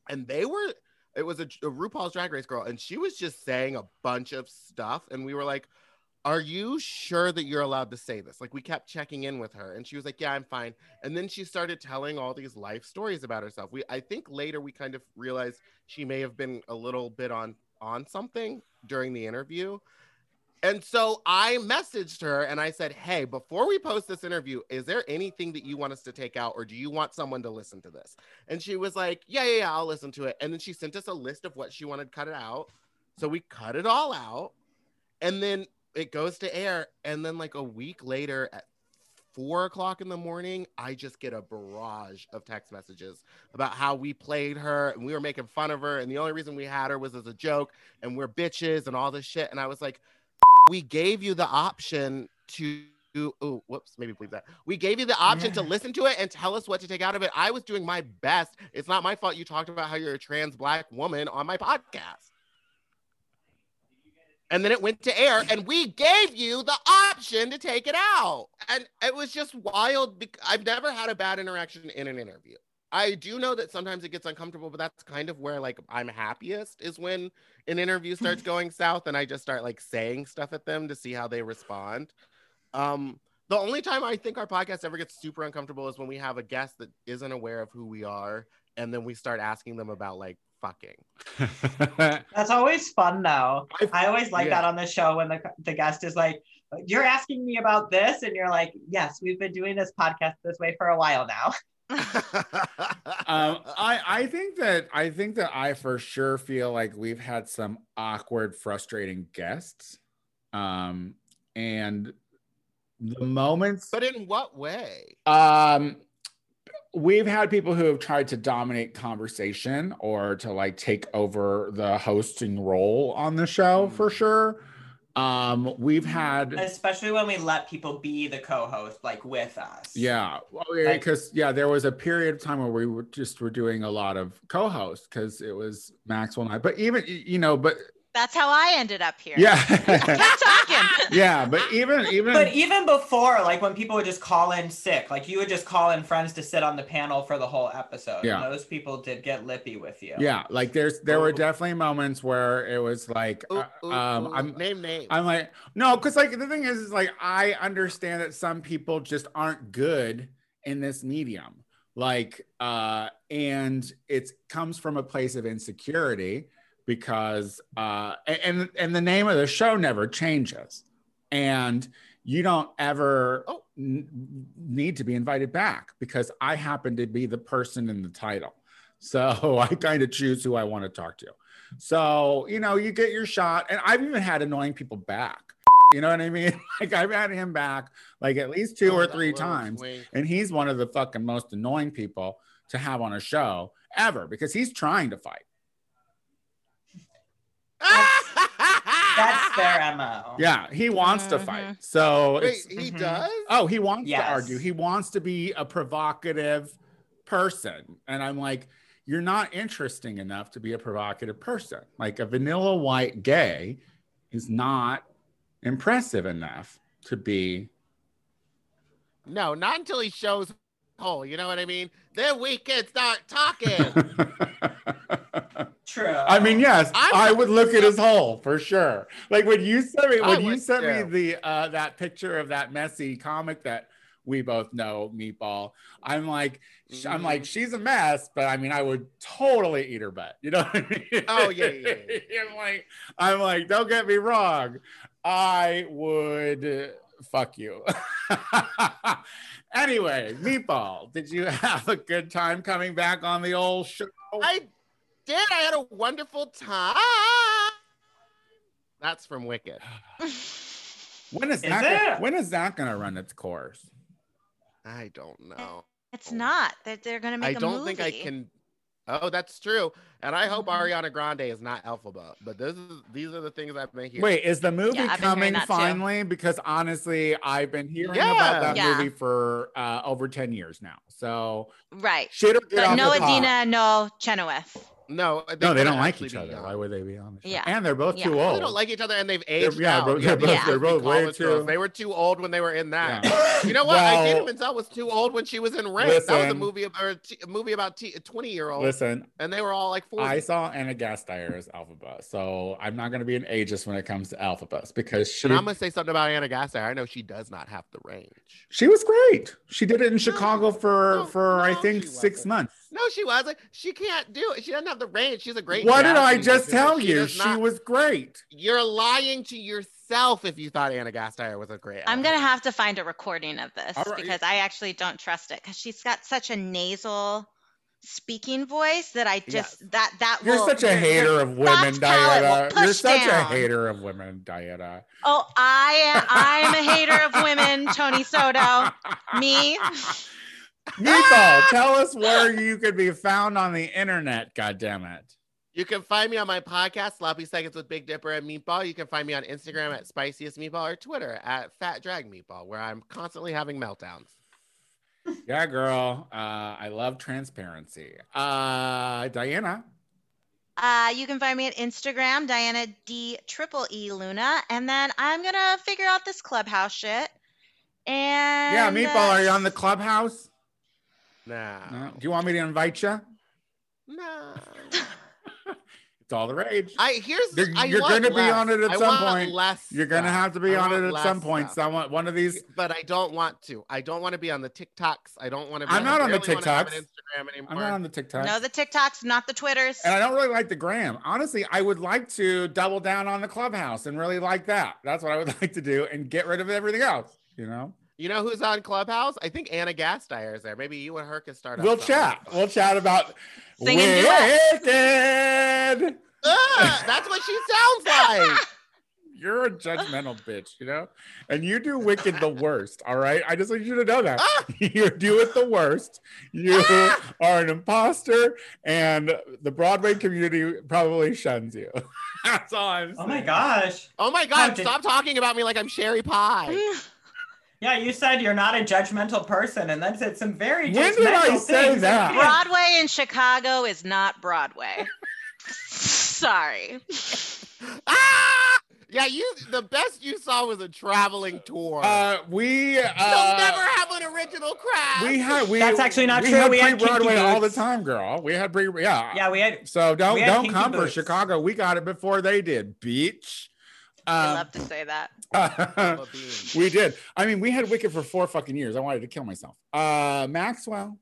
and they were, it was a, a RuPaul's Drag Race girl, and she was just saying a bunch of stuff, and we were like, are you sure that you're allowed to say this? Like, we kept checking in with her, and she was like, yeah, I'm fine. And then she started telling all these life stories about herself. We, I think later we kind of realized she may have been a little bit on on something during the interview. And so I messaged her and I said, Hey, before we post this interview, is there anything that you want us to take out or do you want someone to listen to this? And she was like, Yeah, yeah, yeah, I'll listen to it. And then she sent us a list of what she wanted cut it out. So we cut it all out. And then it goes to air. And then, like a week later, at four o'clock in the morning, I just get a barrage of text messages about how we played her and we were making fun of her. And the only reason we had her was as a joke and we're bitches and all this shit. And I was like, we gave you the option to oh whoops maybe believe that. We gave you the option to listen to it and tell us what to take out of it. I was doing my best. It's not my fault you talked about how you're a trans black woman on my podcast. And then it went to air and we gave you the option to take it out. And it was just wild. I've never had a bad interaction in an interview i do know that sometimes it gets uncomfortable but that's kind of where like i'm happiest is when an interview starts going south and i just start like saying stuff at them to see how they respond um the only time i think our podcast ever gets super uncomfortable is when we have a guest that isn't aware of who we are and then we start asking them about like fucking That's always fun, though. I've- I always like Yeah. that on the show when the, the guest is like, You're asking me about this. And you're like, Yes, we've been doing this podcast this way for a while now. um, I I think that I think that I for sure feel like we've had some awkward, frustrating guests, um, and the moments. but in what way Um, we've had people who have tried to dominate conversation or to like take over the hosting role on the show for sure. Um, we've had Especially when we let people be the co-host, like with us. yeah, Like- because yeah, there was a period of time where we were just were doing a lot of co-hosts because it was Maxwell and I. But even you know, but That's how I ended up here. yeah, Kept talking. yeah, but even even But even before, like when people would just call in sick, like you would just call in friends to sit on the panel for the whole episode. Yeah. And those people did get lippy with you. yeah, like there's there were Oh. definitely moments where it was like Ooh, uh, ooh, um ooh. I'm name name I'm like, no, because like the thing is, is like I understand that some people just aren't good in this medium. Like, uh, and it comes from a place of insecurity because uh and and the name of the show never changes. And you don't ever Oh. n- need to be invited back because I happen to be the person in the title. So I kind of choose who I want to talk to. So, you know, you get your shot. And I've even had annoying people back. You know what I mean? Like I've had him back like at least two Oh, or three times. twink. And he's one of the fucking most annoying people to have on a show ever because he's trying to fight. That's their MO. Yeah, he wants to Mhm. fight. So Wait, it's, he Mhm. does? oh, he wants Yes. to argue. He wants to be a provocative person. And I'm like, you're not interesting enough to be a provocative person. Like a vanilla white gay is not impressive enough to be. No, not until he shows hole. You know what I mean? Then we can start talking. True. I mean, yes, I'm- I would look at his hole for sure. Like when you sent me I when you would sent me the uh that picture of that messy comic that we both know, Meatball. I'm like, sh- I'm like, she's a mess, but I mean, I would totally eat her butt. You know what I mean? Oh, yeah, yeah, I'm like, I'm like, don't get me wrong. I would fuck you. anyway, Meatball, did you have a good time coming back on the old show? I did. I had a wonderful time. That's from Wicked. When is, Is that? gonna- when is that going to run its course? I don't know. It's not. They're, they're gonna make a don't think I can. Oh, that's true. And I hope Mhm. Ariana Grande is not Elphaba. But this is these are the things I've been hearing. Wait, is the movie Yeah, I've been hearing coming that too. finally? Because honestly, I've been hearing Yeah. about that Yeah. movie for uh, over 10 years now. So Right. shit or get But off no the pot. Idina, no Chenoweth. No, uh, No, they don't like each other. young. Why um, would they be on the show? Yeah. And they're both Yeah. too old. They don't like each other, and they've They're- aged yeah, out. they're both- these they're both way too- girls. They were too old when they were in that. Yeah. You know what? Well, Idina Menzel was too old when she was in Rent. that was a movie about or a movie about t- a twenty year old, Listen, and they were all like forty. I saw Anna Gasteyer as Elphaba, so I'm not going to be an ageist when it comes to Elphaba because she and I'm gonna say something about Anna Gasteyer. I know she does not have the range. she was great. She did it in Chicago for no, for I think six wasn't. months. No, she wasn't. She can't do it. She doesn't have the range. She's a great. What did I just musician, tell you? does She not- was great. You're lying to yourself if you thought Anna Gasteyer was a great. I'm gonna have to find a recording of this All right. because I actually don't trust it because she's got such a nasal speaking voice that I just that that You're will- such a your- your hater of women, soft palate will Diana. You're push such a hater of women, Diana. Oh, I am. I'm a hater of women, Tony Soto. Me. Meatball, tell us where you could be found on the internet. God damn it! You can find me on my podcast, Sloppy Seconds with Big Dipper and Meatball. You can find me on Instagram at Spiciest Meatball or Twitter at Fat Drag Meatball, where I'm constantly having meltdowns. Yeah, girl. Uh, I love transparency. Uh, Diana. Uh, you can find me at Instagram, Diana D Triple E Luna, and then I'm gonna figure out this clubhouse shit. And yeah, Meatball. uh, Are you on the clubhouse? Nah. No? Do you want me to invite you? Nah. It's all the rage. I here's You're- I you're gonna be on it at I some want point. Less You're gonna have to be I on it at some point. stuff. Someone, one of these. But I don't want to. I don't want to be on the TikToks. I don't want to. Be I'm not on the I barely wanna have an TikToks. Instagram anymore. I'm not on the TikTok. no, the TikToks, not the Twitters. and I don't really like the gram. Honestly, I would like to double down on the clubhouse and really like that. That's what I would like to do and get rid of everything else. You know, You know who's on Clubhouse? I think Anna Gasteyer is there. Maybe you and her can start. we'll something. chat. We'll chat about Singing wicked. Ah, that's what she sounds like. You're a judgmental bitch, you know, and you do wicked the worst. All right, I just want you to know that Ah! you do it the worst. You are an imposter, and the Broadway community probably shuns you. That's all I'm saying. Oh my gosh. Oh my How God! did- Stop talking about me like I'm Sherry Pie. Yeah, you said you're not a judgmental person, and then said some very When judgmental did I say things. that? Broadway in Chicago is not Broadway. Sorry. ah! Yeah, you. The best you saw was a traveling tour. Uh, we They'll uh, never have an original craft. we had we. That's actually not we true. Had We had pre-Broadway Kinky all the time, girl. We had pre. Yeah. Yeah, we had. So don't had don't Kinky come for Chicago. We got it before they did, beach. I Um, love to say that. Papa we did. I mean, we had Wicked for four fucking years. I wanted to kill myself. Uh, Maxwell.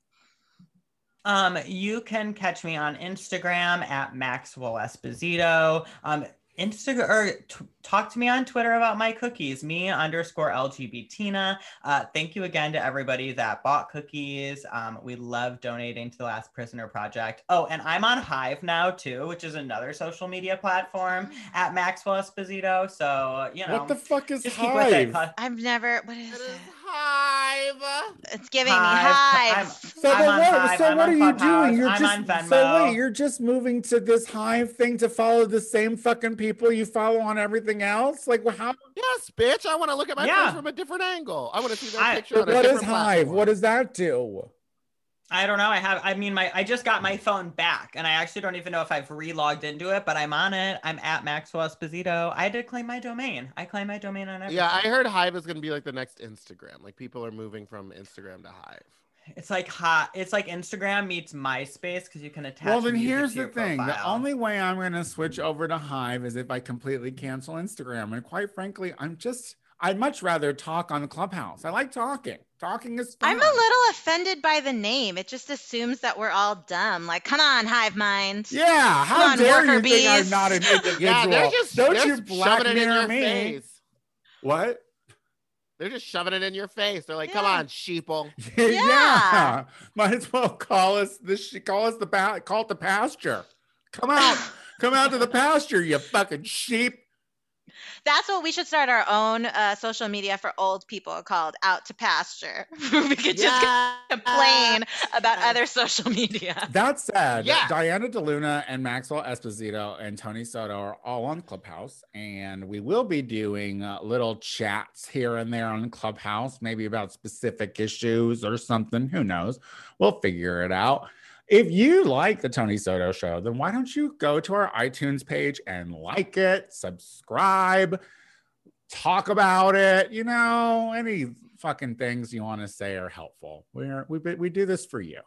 Um, you can catch me on Instagram at Maxwell Esposito. Um, Instagram or t- talk to me on Twitter about my cookies, me underscore LGBTina. Uh, thank you again to everybody that bought cookies. Um, we love donating to the Last Prisoner Project. Oh, and I'm on Hive now too, which is another social media platform at Maxwell Esposito. So you know, what the fuck is just keep with it. Hive? I've never. what is, It is is it? Hive. It's giving Hive. me hive. I'm- So, I'm but what, Hive, so I'm what are you doing? You're I'm just on so wait, you're just moving to this Hive thing to follow the same fucking people you follow on everything else. Like, how? Yes, bitch. I want to look at my Yeah. friends from a different angle. I want to see their I- picture on a What is Hive? platform. What does that do? I don't know. I have. I mean, my I just got my phone back, and I actually don't even know if I've re-logged into it, but I'm on it. I'm at Maxwell Esposito. I did claim my domain. I claim my domain on everything. Yeah, I heard Hive is going to be like the next Instagram. Like people are moving from Instagram to Hive. It's like hot. It's like Instagram meets MySpace because you can attach. Well, then music here's to the your thing: the only way I'm going to switch over to Hive is if I completely cancel Instagram. And quite frankly, I'm just I'd much rather talk on the Clubhouse. I like talking. Talking is fun. I'm a little offended by the name. It just assumes that we're all dumb. Like, come on, hive mind. Yeah, how on, dare you think I'm not an individual? Yeah, they're just Don't they're you black shoving it in mirror your me? face. What? They're just shoving it in your face. They're like, "Come on, sheeple." yeah. Might as well call us the sh- call us the pa- call it the pasture. Come out, come out to the pasture, you fucking sheep. That's what we should start our own uh, social media for old people called Out to Pasture. we could just complain about other social media. That said, Yeah. Diana DeLuna and Maxwell Esposito and Tony Soto are all on Clubhouse, and we will be doing uh, little chats here and there on Clubhouse, maybe about specific issues or something. Who knows? We'll figure it out. If you like the Tony Soto show, then why don't you go to our iTunes page and like it, subscribe, talk about it, you know, any fucking things you want to say are helpful. We're we we do this for you.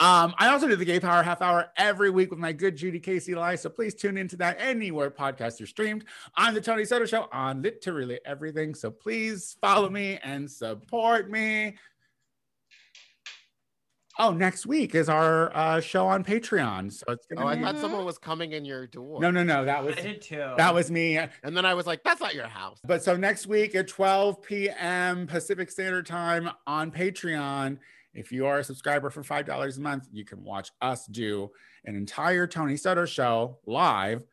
Um, I also do the Gay Power Half Hour every week with my good Judy Casey Live. So please tune into that anywhere podcasts are streamed on the Tony Soto Show on literally everything. So please follow me and support me. Oh, next week is our uh, show on Patreon. So it's gonna Oh, I thought someone was coming in your door. No, no, no. That was I did too. that was me. And then I was like, "That's not your house." But so next week at 12 p.m. Pacific Standard Time on Patreon, if you are a subscriber for $5 a month, you can watch us do an entire Tony Soto show live,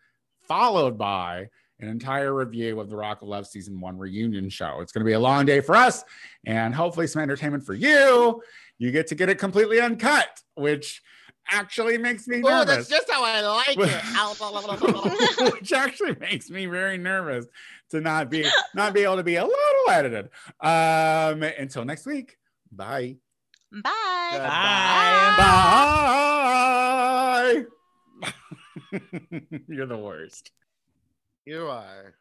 followed by an entire review of the Rock of Love season one reunion show. It's going to be a long day for us and hopefully some entertainment for you. You get to get it completely uncut, which actually makes me Oh, nervous that's just how I like it. which actually makes me very nervous to not be not be able to be a little edited. Um, until next week, bye. Bye. Bye. Bye. You're the worst. you are.